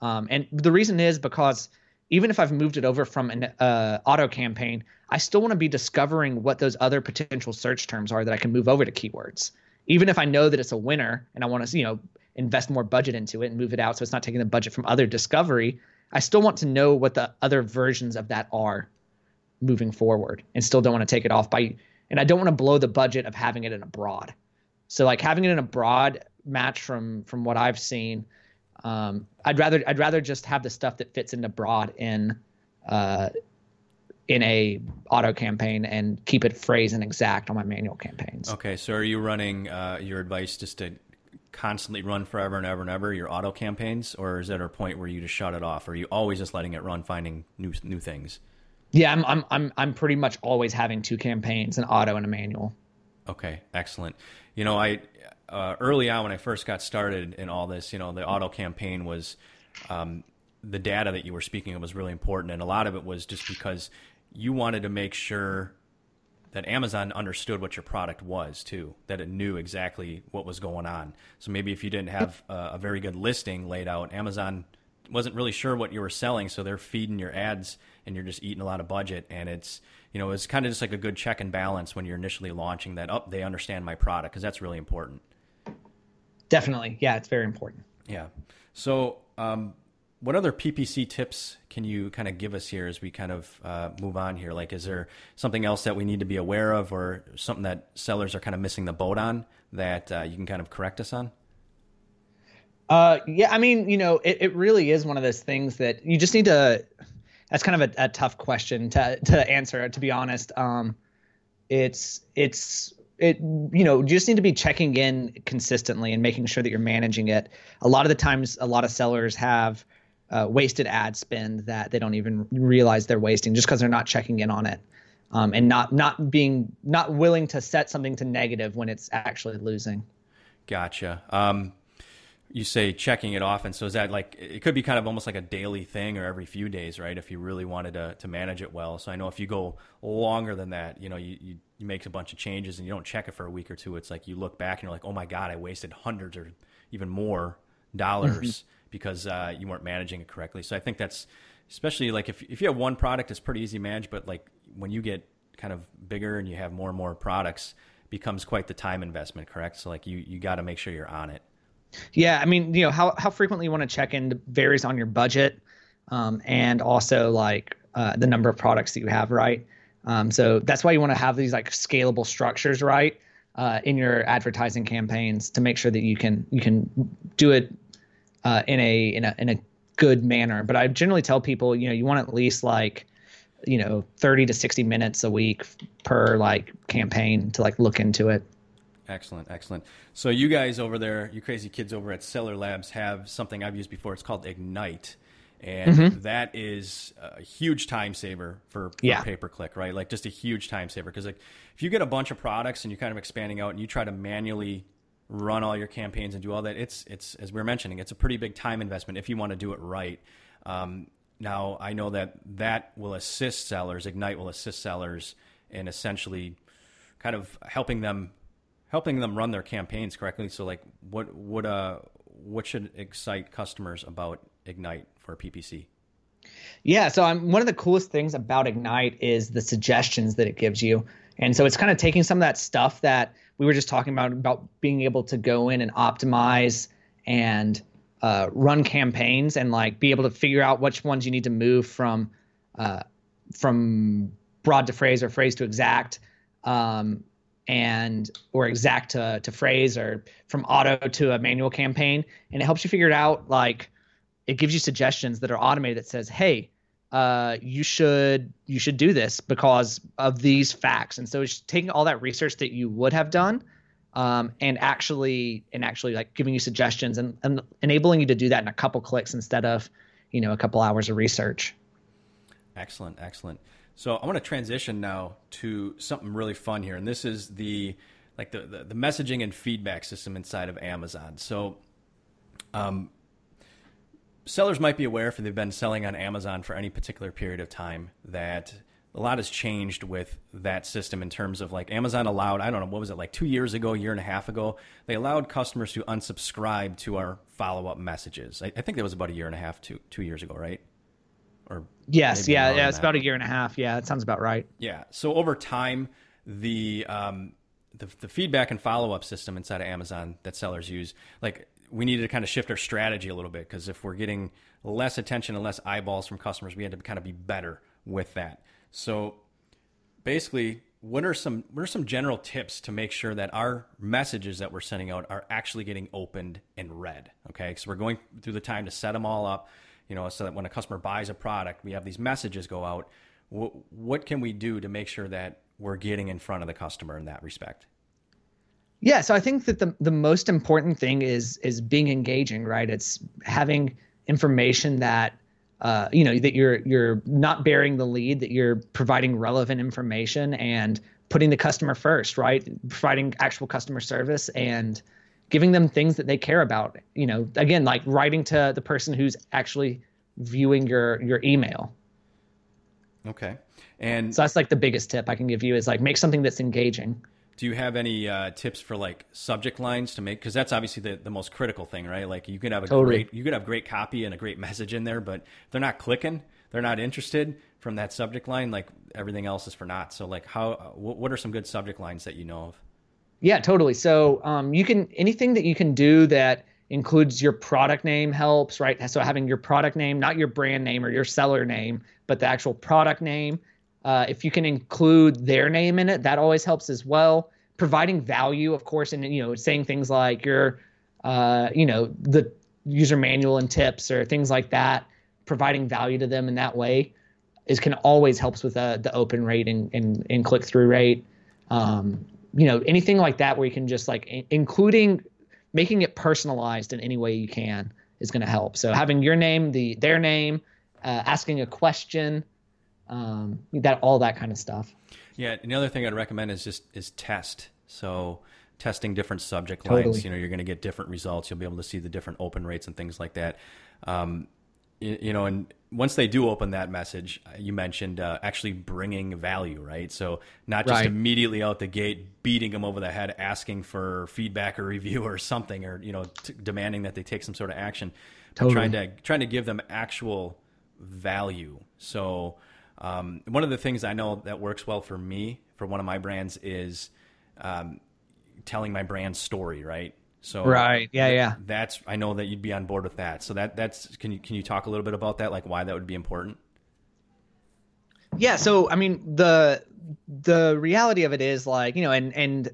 um, and the reason is because even if I've moved it over from an uh, auto campaign, I still want to be discovering what those other potential search terms are that I can move over to keywords. Even if I know that it's a winner and I want to you know invest more budget into it and move it out so it's not taking the budget from other discovery, I still want to know what the other versions of that are moving forward and still don't want to take it off by and I don't want to blow the budget of having it in a broad. So like having it in a broad match from from what I've seen, um, I'd rather I'd rather just have the stuff that fits into broad in uh, in a auto campaign and keep it phrase and exact on my manual campaigns. Okay, so are you running uh, your advice just to constantly run forever and ever and ever your auto campaigns, or is there a point where you just shut it off? Or are you always just letting it run, finding new new things? Yeah, I'm I'm I'm I'm pretty much always having two campaigns, an auto and a manual. Okay, excellent. You know, I uh, early on when I first got started in all this, you know, the auto campaign was um, the data that you were speaking of was really important, and a lot of it was just because you wanted to make sure that Amazon understood what your product was too, that it knew exactly what was going on. So maybe if you didn't have a, a very good listing laid out, Amazon wasn't really sure what you were selling, so they're feeding your ads and you're just eating a lot of budget. And it's you know it's kind of just like a good check and balance when you're initially launching that up. Oh, they understand my product because that's really important. Definitely, yeah, it's very important. Yeah. So, um, what other PPC tips can you kind of give us here as we kind of uh, move on here? Like, is there something else that we need to be aware of, or something that sellers are kind of missing the boat on that uh, you can kind of correct us on? Uh, yeah, I mean, you know, it, it really is one of those things that you just need to. That's kind of a, a tough question to to answer. To be honest, um, it's it's it you know you just need to be checking in consistently and making sure that you're managing it. A lot of the times, a lot of sellers have uh, wasted ad spend that they don't even realize they're wasting just because they're not checking in on it. Um, and not not being not willing to set something to negative when it's actually losing. Gotcha. Um, you say checking it often. So is that like it could be kind of almost like a daily thing or every few days, right? If you really wanted to to manage it well. So I know if you go longer than that, you know, you, you, you make a bunch of changes and you don't check it for a week or two, it's like you look back and you're like, oh my god, I wasted hundreds or even more dollars mm-hmm. because uh, you weren't managing it correctly. So I think that's especially like if if you have one product, it's pretty easy to manage. But like when you get kind of bigger and you have more and more products, becomes quite the time investment. Correct? So like you you got to make sure you're on it. Yeah, I mean, you know, how how frequently you want to check in varies on your budget, um, and also like uh, the number of products that you have, right? Um, so that's why you want to have these like scalable structures, right, uh, in your advertising campaigns to make sure that you can you can do it uh, in a in a in a good manner. But I generally tell people, you know, you want at least like you know 30 to 60 minutes a week per like campaign to like look into it Excellent, excellent. So you guys over there, you crazy kids over at Seller Labs, have something I've used before. It's called Ignite, and mm-hmm. that is a huge time saver for, for yeah. pay per click, right? Like just a huge time saver because like if you get a bunch of products and you're kind of expanding out and you try to manually run all your campaigns and do all that. It's it's as we are mentioning, it's a pretty big time investment if you want to do it right. Um, now I know that that will assist sellers. Ignite will assist sellers in essentially kind of helping them helping them run their campaigns correctly. So like what what uh what should excite customers about Ignite for PPC? Yeah, so I'm, one of the coolest things about Ignite is the suggestions that it gives you. And so it's kind of taking some of that stuff that we were just talking about about being able to go in and optimize and uh, run campaigns and like be able to figure out which ones you need to move from uh, from broad to phrase or phrase to exact um, and or exact to, to phrase or from auto to a manual campaign and it helps you figure it out like it gives you suggestions that are automated that says hey uh, you should you should do this because of these facts. And so it's taking all that research that you would have done um, and actually and actually like giving you suggestions and, and enabling you to do that in a couple clicks instead of you know a couple hours of research. Excellent, excellent. So I want to transition now to something really fun here, and this is the like the, the, the messaging and feedback system inside of Amazon. So um, sellers might be aware if they've been selling on Amazon for any particular period of time that a lot has changed with that system in terms of like Amazon allowed, I don't know, what was it, like two years ago, a year and a half ago, they allowed customers to unsubscribe to our follow up messages. I, I, think that was about a year and a half, two, two years ago, right? Yes, yeah, yeah, it's that. about a year and a half. Yeah, that sounds about right. Yeah. So over time, the, um, the, the feedback and follow up system inside of Amazon that sellers use, like we needed to kind of shift our strategy a little bit because if we're getting less attention and less eyeballs from customers, we had to kind of be better with that. So basically, what are some what are some general tips to make sure that our messages that we're sending out are actually getting opened and read? Okay, so we're going through the time to set them all up, you know, so that when a customer buys a product, we have these messages go out. What, what can we do to make sure that we're getting in front of the customer in that respect? Yeah, so I think that the the most important thing is is being engaging, right? It's having information that uh, you know that you're you're not bearing the lead, that you're providing relevant information and putting the customer first, right? Providing actual customer service and giving them things that they care about. You know, again, like writing to the person who's actually viewing your your email. Okay. And so that's like the biggest tip I can give you is like make something that's engaging. Do you have any uh, tips for like subject lines to make? Because that's obviously the, the most critical thing, right? Like you could have a totally. great you could have great copy and a great message in there, but if they're not clicking, they're not interested from that subject line. Like everything else is for naught. So like how uh, what are some good subject lines that you know of? Yeah, totally. So um, you can anything that you can do that includes your product name helps, right? So having your product name, not your brand name or your seller name, but the actual product name uh, if you can include their name in it, that always helps as well. Providing value, of course, and you know, saying things like your, uh, you know, the user manual and tips or things like that. Providing value to them in that way is can always helps with uh, the open rate and, and, and click through rate. Um, you know, anything like that where you can just like in- including making it personalized in any way you can is going to help. So having your name, the their name, uh, asking a question um, that all that kind of stuff. Yeah, another thing I'd recommend is just is test. So testing different subject totally. lines. You know, you're going to get different results. You'll be able to see the different open rates and things like that. Um, you, know, and once they do open that message, uh, you mentioned uh, actually bringing value, right? So not just right. immediately out the gate beating them over the head, asking for feedback or review [LAUGHS] or something, or you know, t- demanding that they take some sort of action. Totally. Trying to trying to give them actual value. So um, one of the things I know that works well for me for one of my brands is um, telling my brand story, right? So right, yeah, yeah. That's I know that you'd be on board with that. So that that's can you can you talk a little bit about that, like why that would be important? Yeah, so I mean the the reality of it is like you know, and and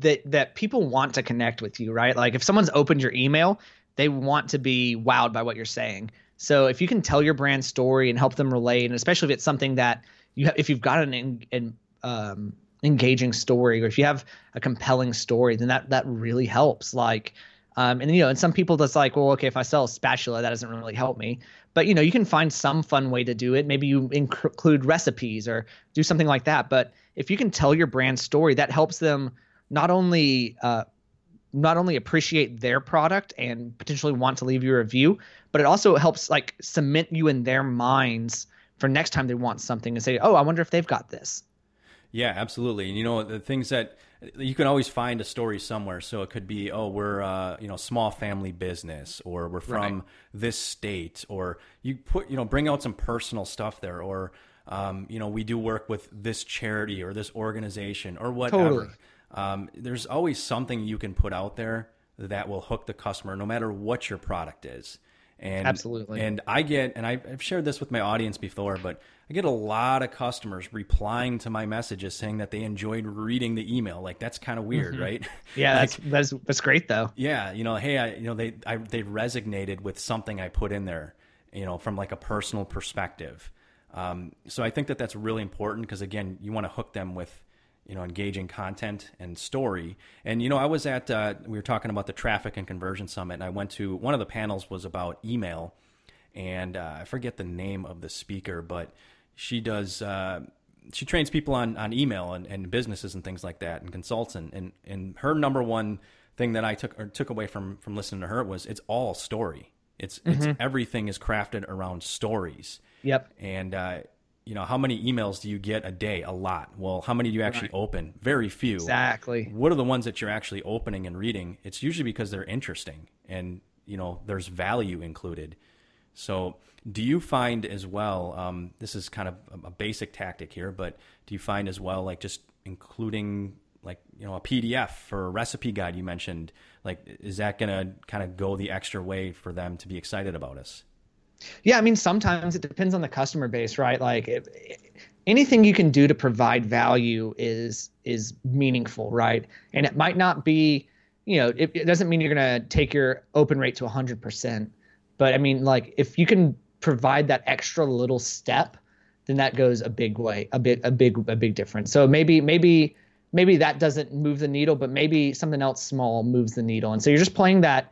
that that people want to connect with you, right? Like if someone's opened your email, they want to be wowed by what you're saying. So if you can tell your brand story and help them relate, and especially if it's something that you have, if you've got an, an um, engaging story or if you have a compelling story, then that that really helps. Like, um, and you know, and some people just like, well, okay, if I sell a spatula, that doesn't really help me. But you know, you can find some fun way to do it. Maybe you include recipes or do something like that. But if you can tell your brand story, that helps them not only uh, not only appreciate their product and potentially want to leave you a review, but it also helps like cement you in their minds for next time they want something and say, "Oh, I wonder if they've got this." Yeah, absolutely. And you know the things that you can always find a story somewhere. So it could be, oh, we're uh, you know small family business, or we're from right. this state, or you put you know bring out some personal stuff there, or um, you know we do work with this charity or this organization or whatever. Totally. Um, there's always something you can put out there that will hook the customer, no matter what your product is. And absolutely. And I get, and I've shared this with my audience before, but I get a lot of customers replying to my messages saying that they enjoyed reading the email. Like that's kind of weird, mm-hmm. right? [LAUGHS] Yeah, like, that's that's that's great though. Yeah, you know, hey, I, you know, they I, they resonated with something I put in there, you know, from like a personal perspective. Um, so I think that that's really important because again, you want to hook them with you know engaging content and story and you know i was at uh, we were talking about the traffic and conversion summit and i went to one of the panels was about email and uh, i forget the name of the speaker but she does uh, she trains people on on email and, and businesses and things like that and consults and, and and her number one thing that i took or took away from from listening to her was it's all story it's mm-hmm. it's everything is crafted around stories yep and uh, you know, how many emails do you get a day? A lot. Well, how many do you actually right. open? Very few. Exactly. What are the ones that you're actually opening and reading? It's usually because they're interesting and, you know, there's value included. So, do you find as well, um, this is kind of a basic tactic here, but do you find as well, like just including like, you know, a PDF for a recipe guide you mentioned, like, is that going to kind of go the extra way for them to be excited about us? Yeah, I mean, sometimes it depends on the customer base, right? Like if, anything you can do to provide value is is meaningful, right? And it might not be, you know, it, it doesn't mean you're going to take your open rate to 100%. But I mean, like if you can provide that extra little step, then that goes a big way, a bit, a big, a big difference. So maybe, maybe, maybe that doesn't move the needle, but maybe something else small moves the needle. And so you're just playing that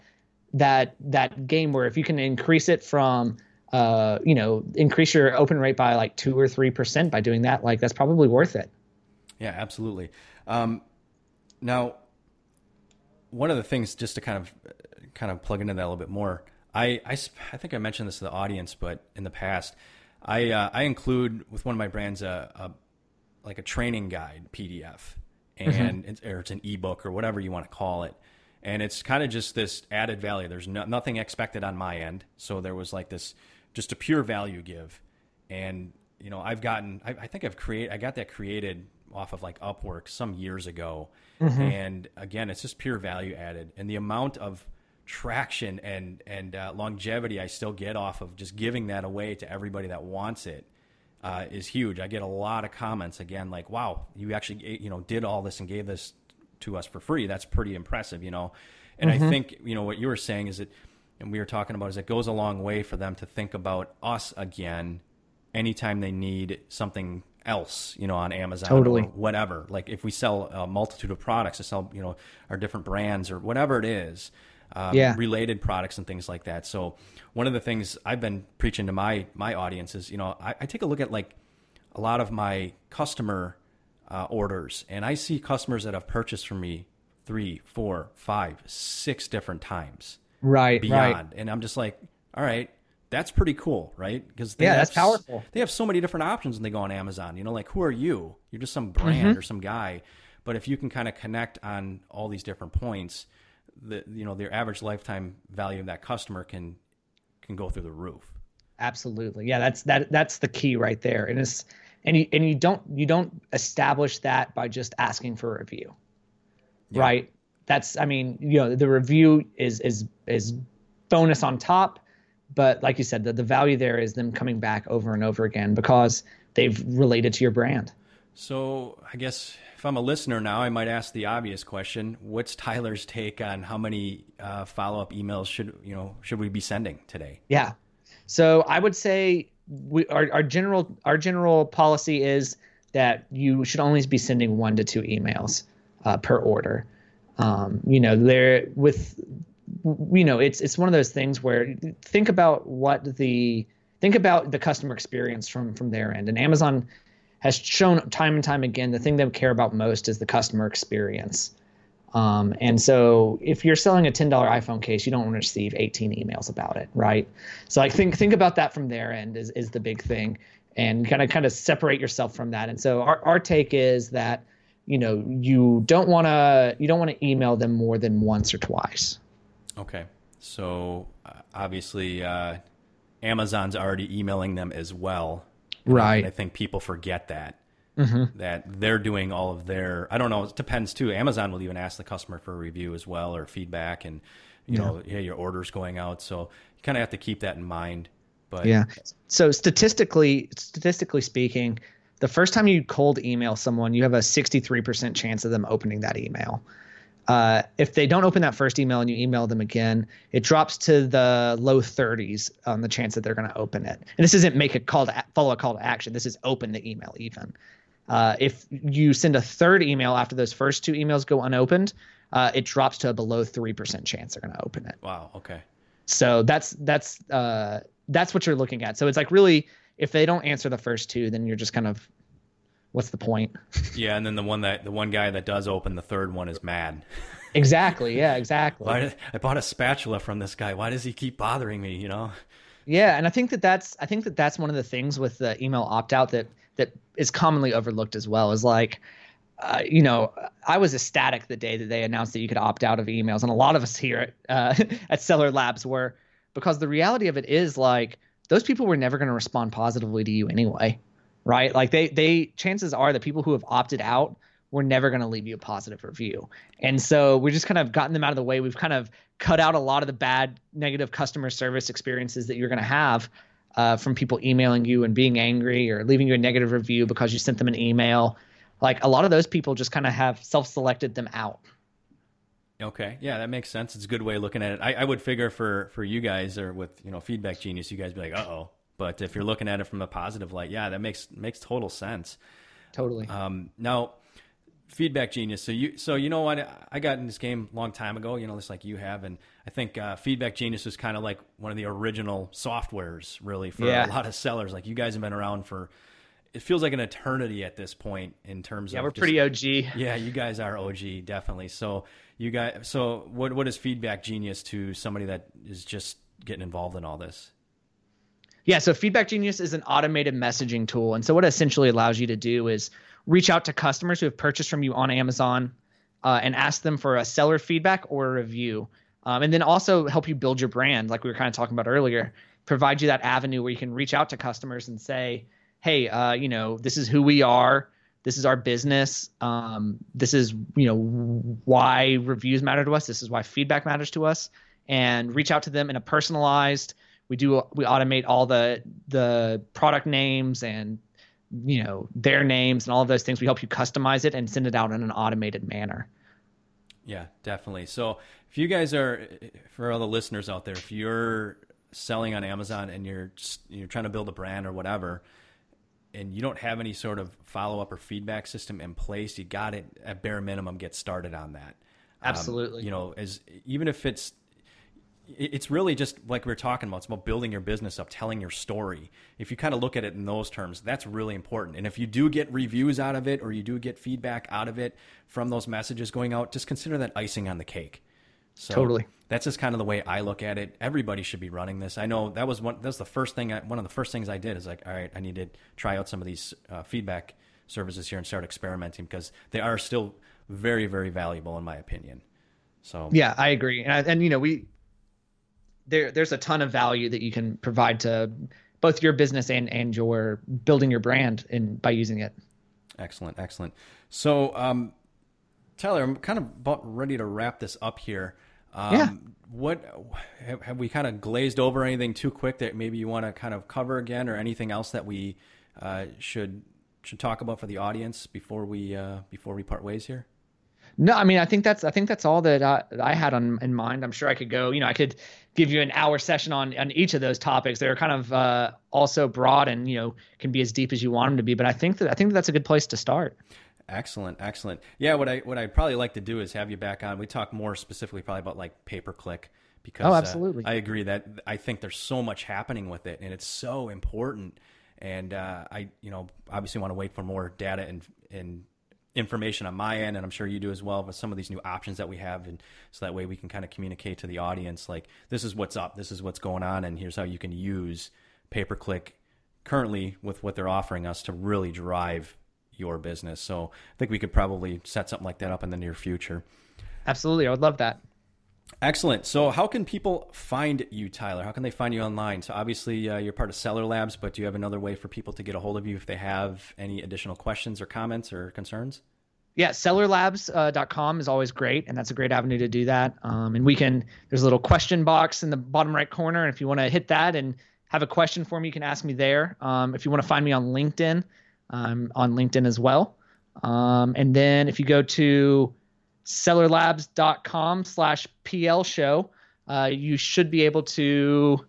that that game where if you can increase it from uh, you know increase your open rate by like two or three percent by doing that like that's probably worth it yeah absolutely um, now one of the things just to kind of kind of plug into that a little bit more I, I, I think I mentioned this to the audience but in the past I uh, I include with one of my brands a, a like a training guide PDF and mm-hmm. it's, or it's an ebook or whatever you want to call it and it's kind of just this added value. There's no, nothing expected on my end, so there was like this just a pure value give, and you know I've gotten I, I think I've created I got that created off of like Upwork some years ago, mm-hmm. and again it's just pure value added, and the amount of traction and and uh, longevity I still get off of just giving that away to everybody that wants it uh, is huge. I get a lot of comments again, like, "Wow, you actually you know did all this and gave this to us for free. That's pretty impressive, you know. And mm-hmm. I think you know what you were saying is that, and we were talking about is it goes a long way for them to think about us again, anytime they need something else, you know, on Amazon totally. or whatever. Like if we sell a multitude of products to sell, you know, our different brands or whatever it is, um, yeah. related products and things like that. So one of the things I've been preaching to my my audience is, you know, I, I take a look at like a lot of my customer uh, orders, and I see customers that have purchased from me three, four, five, six different times. Right. Beyond, right. and I'm just like, all right, that's pretty cool, right? Because yeah, that's powerful. They have so many different options when they go on Amazon. You know, like who are you? You're just some brand mm-hmm. or some guy. But if you can kind of connect on all these different points, the you know their average lifetime value of that customer can can go through the roof. Absolutely, yeah. That's that. That's the key right there, and it's and you and you don't you don't establish that by just asking for a review yeah. right that's i mean you know the review is is is bonus on top but like you said the, the value there is them coming back over and over again because they've related to your brand so i guess if i'm a listener now i might ask the obvious question what's tyler's take on how many uh, follow-up emails should you know should we be sending today yeah so i would say we our, our general our general policy is that you should only be sending one to two emails uh, per order. Um, you know, there with you know, it's it's one of those things where think about what the think about the customer experience from from their end. And Amazon has shown time and time again the thing they care about most is the customer experience. Um, and so if you're selling a $10 iPhone case, you don't want to receive 18 emails about it, right? So like think think about that from their end is is the big thing and kind of kind of separate yourself from that. And so our, our take is that you know you don't want to you don't want to email them more than once or twice. Okay. So uh, obviously uh, Amazon's already emailing them as well. Right. And I think people forget that. Mm-hmm. That they're doing all of their. I don't know. It depends too. Amazon will even ask the customer for a review as well or feedback, and you yeah. know, yeah, your orders going out. So you kind of have to keep that in mind. But yeah. So statistically, statistically speaking, the first time you cold email someone, you have a 63% chance of them opening that email. Uh, if they don't open that first email and you email them again, it drops to the low 30s on the chance that they're going to open it. And this isn't make a call to follow a call to action. This is open the email even. Uh, if you send a third email after those first two emails go unopened, uh, it drops to a below three percent chance they're going to open it. Wow. Okay. So that's that's uh, that's what you're looking at. So it's like really, if they don't answer the first two, then you're just kind of, what's the point? Yeah, and then the one that the one guy that does open the third one is mad. [LAUGHS] exactly. Yeah. Exactly. Why, I bought a spatula from this guy. Why does he keep bothering me? You know. Yeah, and I think that that's I think that that's one of the things with the email opt out that that is commonly overlooked as well is like uh, you know, I was ecstatic the day that they announced that you could opt out of emails, and a lot of us here at, uh, [LAUGHS] at Seller Labs were, because the reality of it is like those people were never going to respond positively to you anyway, right? Like they they chances are that people who have opted out were never going to leave you a positive review, and so we've just kind of gotten them out of the way. We've kind of cut out a lot of the bad negative customer service experiences that you're going to have uh, from people emailing you and being angry or leaving you a negative review because you sent them an email. Like a lot of those people just kind of have self-selected them out. Okay, yeah, that makes sense. It's a good way of looking at it. I, I would figure for for you guys or with you know Feedback Genius, you guys be like, uh oh. But if you're looking at it from a positive light, yeah, that makes makes total sense. Totally. Um, now, Feedback Genius. So you so you know what I got in this game a long time ago. You know, just like you have, and I think uh, Feedback Genius was kind of like one of the original softwares, really, for yeah. a lot of sellers. Like you guys have been around for, it feels like an eternity at this point in terms yeah, of. Yeah, we're just, pretty OG. Yeah, you guys are OG, definitely. So you guys, so what what is Feedback Genius to somebody that is just getting involved in all this? Yeah, so Feedback Genius is an automated messaging tool, and so what it essentially allows you to do is reach out to customers who have purchased from you on Amazon uh, and ask them for a seller feedback or a review um, and then also help you build your brand, like we were kind of talking about earlier. Provide you that avenue where you can reach out to customers and say, "Hey, uh, you know, this is who we are. This is our business. Um, this is you know why reviews matter to us. This is why feedback matters to us." And reach out to them in a personalized. We do we automate all the the product names and you know their names and all of those things. We help you customize it and send it out in an automated manner. Yeah, definitely. So if you guys are, for all the listeners out there, if you're selling on Amazon and you're you're trying to build a brand or whatever, and you don't have any sort of follow up or feedback system in place, you got it at bare minimum get started on that. Um, Absolutely. Um, you know, as even if it's it's really just like we are talking about. It's about building your business up, telling your story. If you kind of look at it in those terms, that's really important. And if you do get reviews out of it or you do get feedback out of it from those messages going out, just consider that icing on the cake. So totally. That's just kind of the way I look at it. Everybody should be running this. I know that was one. That's the first thing. I, one of the first things I did is like, all right, I need to try out some of these uh, feedback services here and start experimenting because they are still very, very valuable in my opinion. So yeah, I agree. And, I, and you know, we there there's a ton of value that you can provide to both your business and and your building your brand in by using it. Excellent, excellent. So, um, Tyler, I'm kind of about ready to wrap this up here. Um, yeah. What have, have, we kind of glazed over anything too quick that maybe you want to kind of cover again, or anything else that we uh, should should talk about for the audience before we uh, before we part ways here? No, I mean I think that's I think that's all that I, I had on in mind. I'm sure I could go. You know, I could give you an hour session on on each of those topics. They're kind of uh, also broad and you know can be as deep as you want them to be. But I think that I think that's a good place to start. Excellent, excellent. Yeah, what I what I'd probably like to do is have you back on. We talk more specifically probably about like pay per click because oh, absolutely. Uh, I agree that I think there's so much happening with it and it's so important. And uh, I, you know, obviously want to wait for more data and and information on my end, and I'm sure you do as well, with some of these new options that we have, and so that way we can kind of communicate to the audience like this is what's up, this is what's going on, and here's how you can use pay per click currently with what they're offering us to really drive your business. So I think we could probably set something like that up in the near future. Absolutely, I would love that. Excellent. So, how can people find you, Tyler? How can they find you online? So, obviously, uh, you're part of Seller Labs, but do you have another way for people to get a hold of you if they have any additional questions or comments or concerns? Yeah, sellerlabs.com uh, is always great, and that's a great avenue to do that. Um, and we can, there's a little question box in the bottom right corner. And if you want to hit that and have a question for me, you can ask me there. Um, if you want to find me on LinkedIn, I'm on LinkedIn as well. Um, and then if you go to sellerlabs.com slash PL show, uh, you should be able to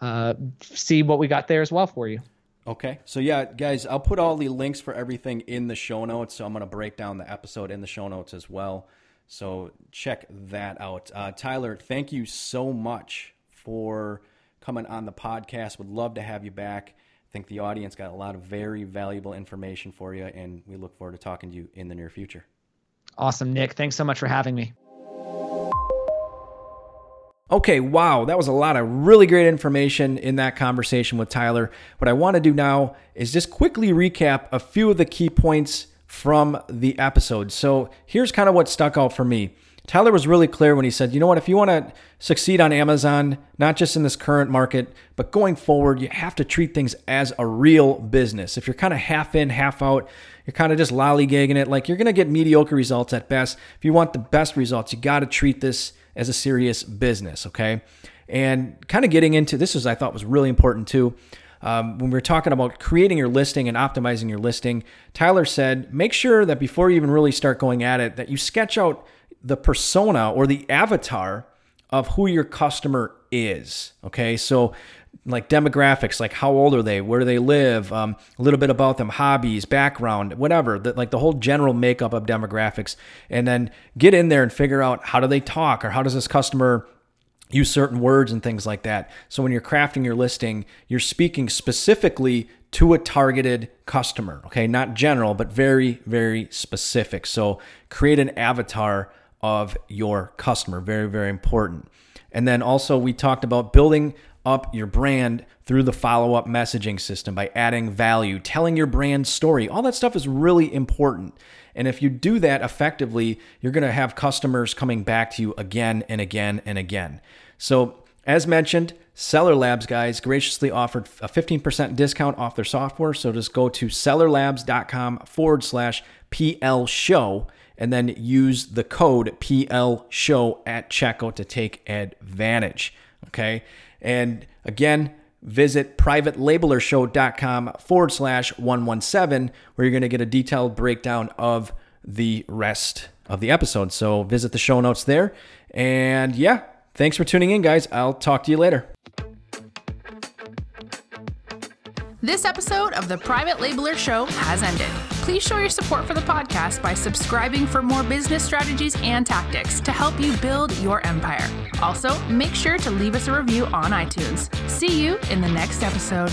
uh, see what we got there as well for you. Okay. So, yeah, guys, I'll put all the links for everything in the show notes. So, I'm going to break down the episode in the show notes as well. So, check that out. Uh, Tyler, thank you so much for coming on the podcast. Would love to have you back. I think the audience got a lot of very valuable information for you, and we look forward to talking to you in the near future. Awesome, Nick. Thanks so much for having me. Okay, wow, that was a lot of really great information in that conversation with Tyler. What I want to do now is just quickly recap a few of the key points from the episode. So here's kind of what stuck out for me. Tyler was really clear when he said, you know what, if you want to succeed on Amazon, not just in this current market, but going forward, you have to treat things as a real business. If you're kind of half in, half out, you're kind of just lollygagging it, like you're going to get mediocre results at best. If you want the best results, you got to treat this as a serious business, okay? And kind of getting into this is, I thought, was really important too. Um, when we are talking about creating your listing and optimizing your listing, Tyler said, make sure that before you even really start going at it, that you sketch out the persona or the avatar of who your customer is. Okay, so like demographics, like how old are they, where do they live, um, a little bit about them, hobbies, background, whatever, the, like the whole general makeup of demographics, and then get in there and figure out how do they talk or how does this customer use certain words and things like that. So when you're crafting your listing, you're speaking specifically to a targeted customer, okay, not general, but very, very specific. So create an avatar of your customer. Very, very important. And then also, we talked about building up your brand through the follow up messaging system by adding value, telling your brand story. All that stuff is really important. And if you do that effectively, you're going to have customers coming back to you again and again and again. So, as mentioned, Seller Labs guys graciously offered a 15% discount off their software. So just go to sellerlabs.com forward slash PL show and then use the code PL show at checkout to take advantage. Okay. And again, visit privatelabelershow.com forward slash 117, where you're going to get a detailed breakdown of the rest of the episode. So visit the show notes there. And yeah, thanks for tuning in, guys. I'll talk to you later. This episode of the Private Labeler Show has ended. Please show your support for the podcast by subscribing for more business strategies and tactics to help you build your empire. Also, make sure to leave us a review on iTunes. See you in the next episode.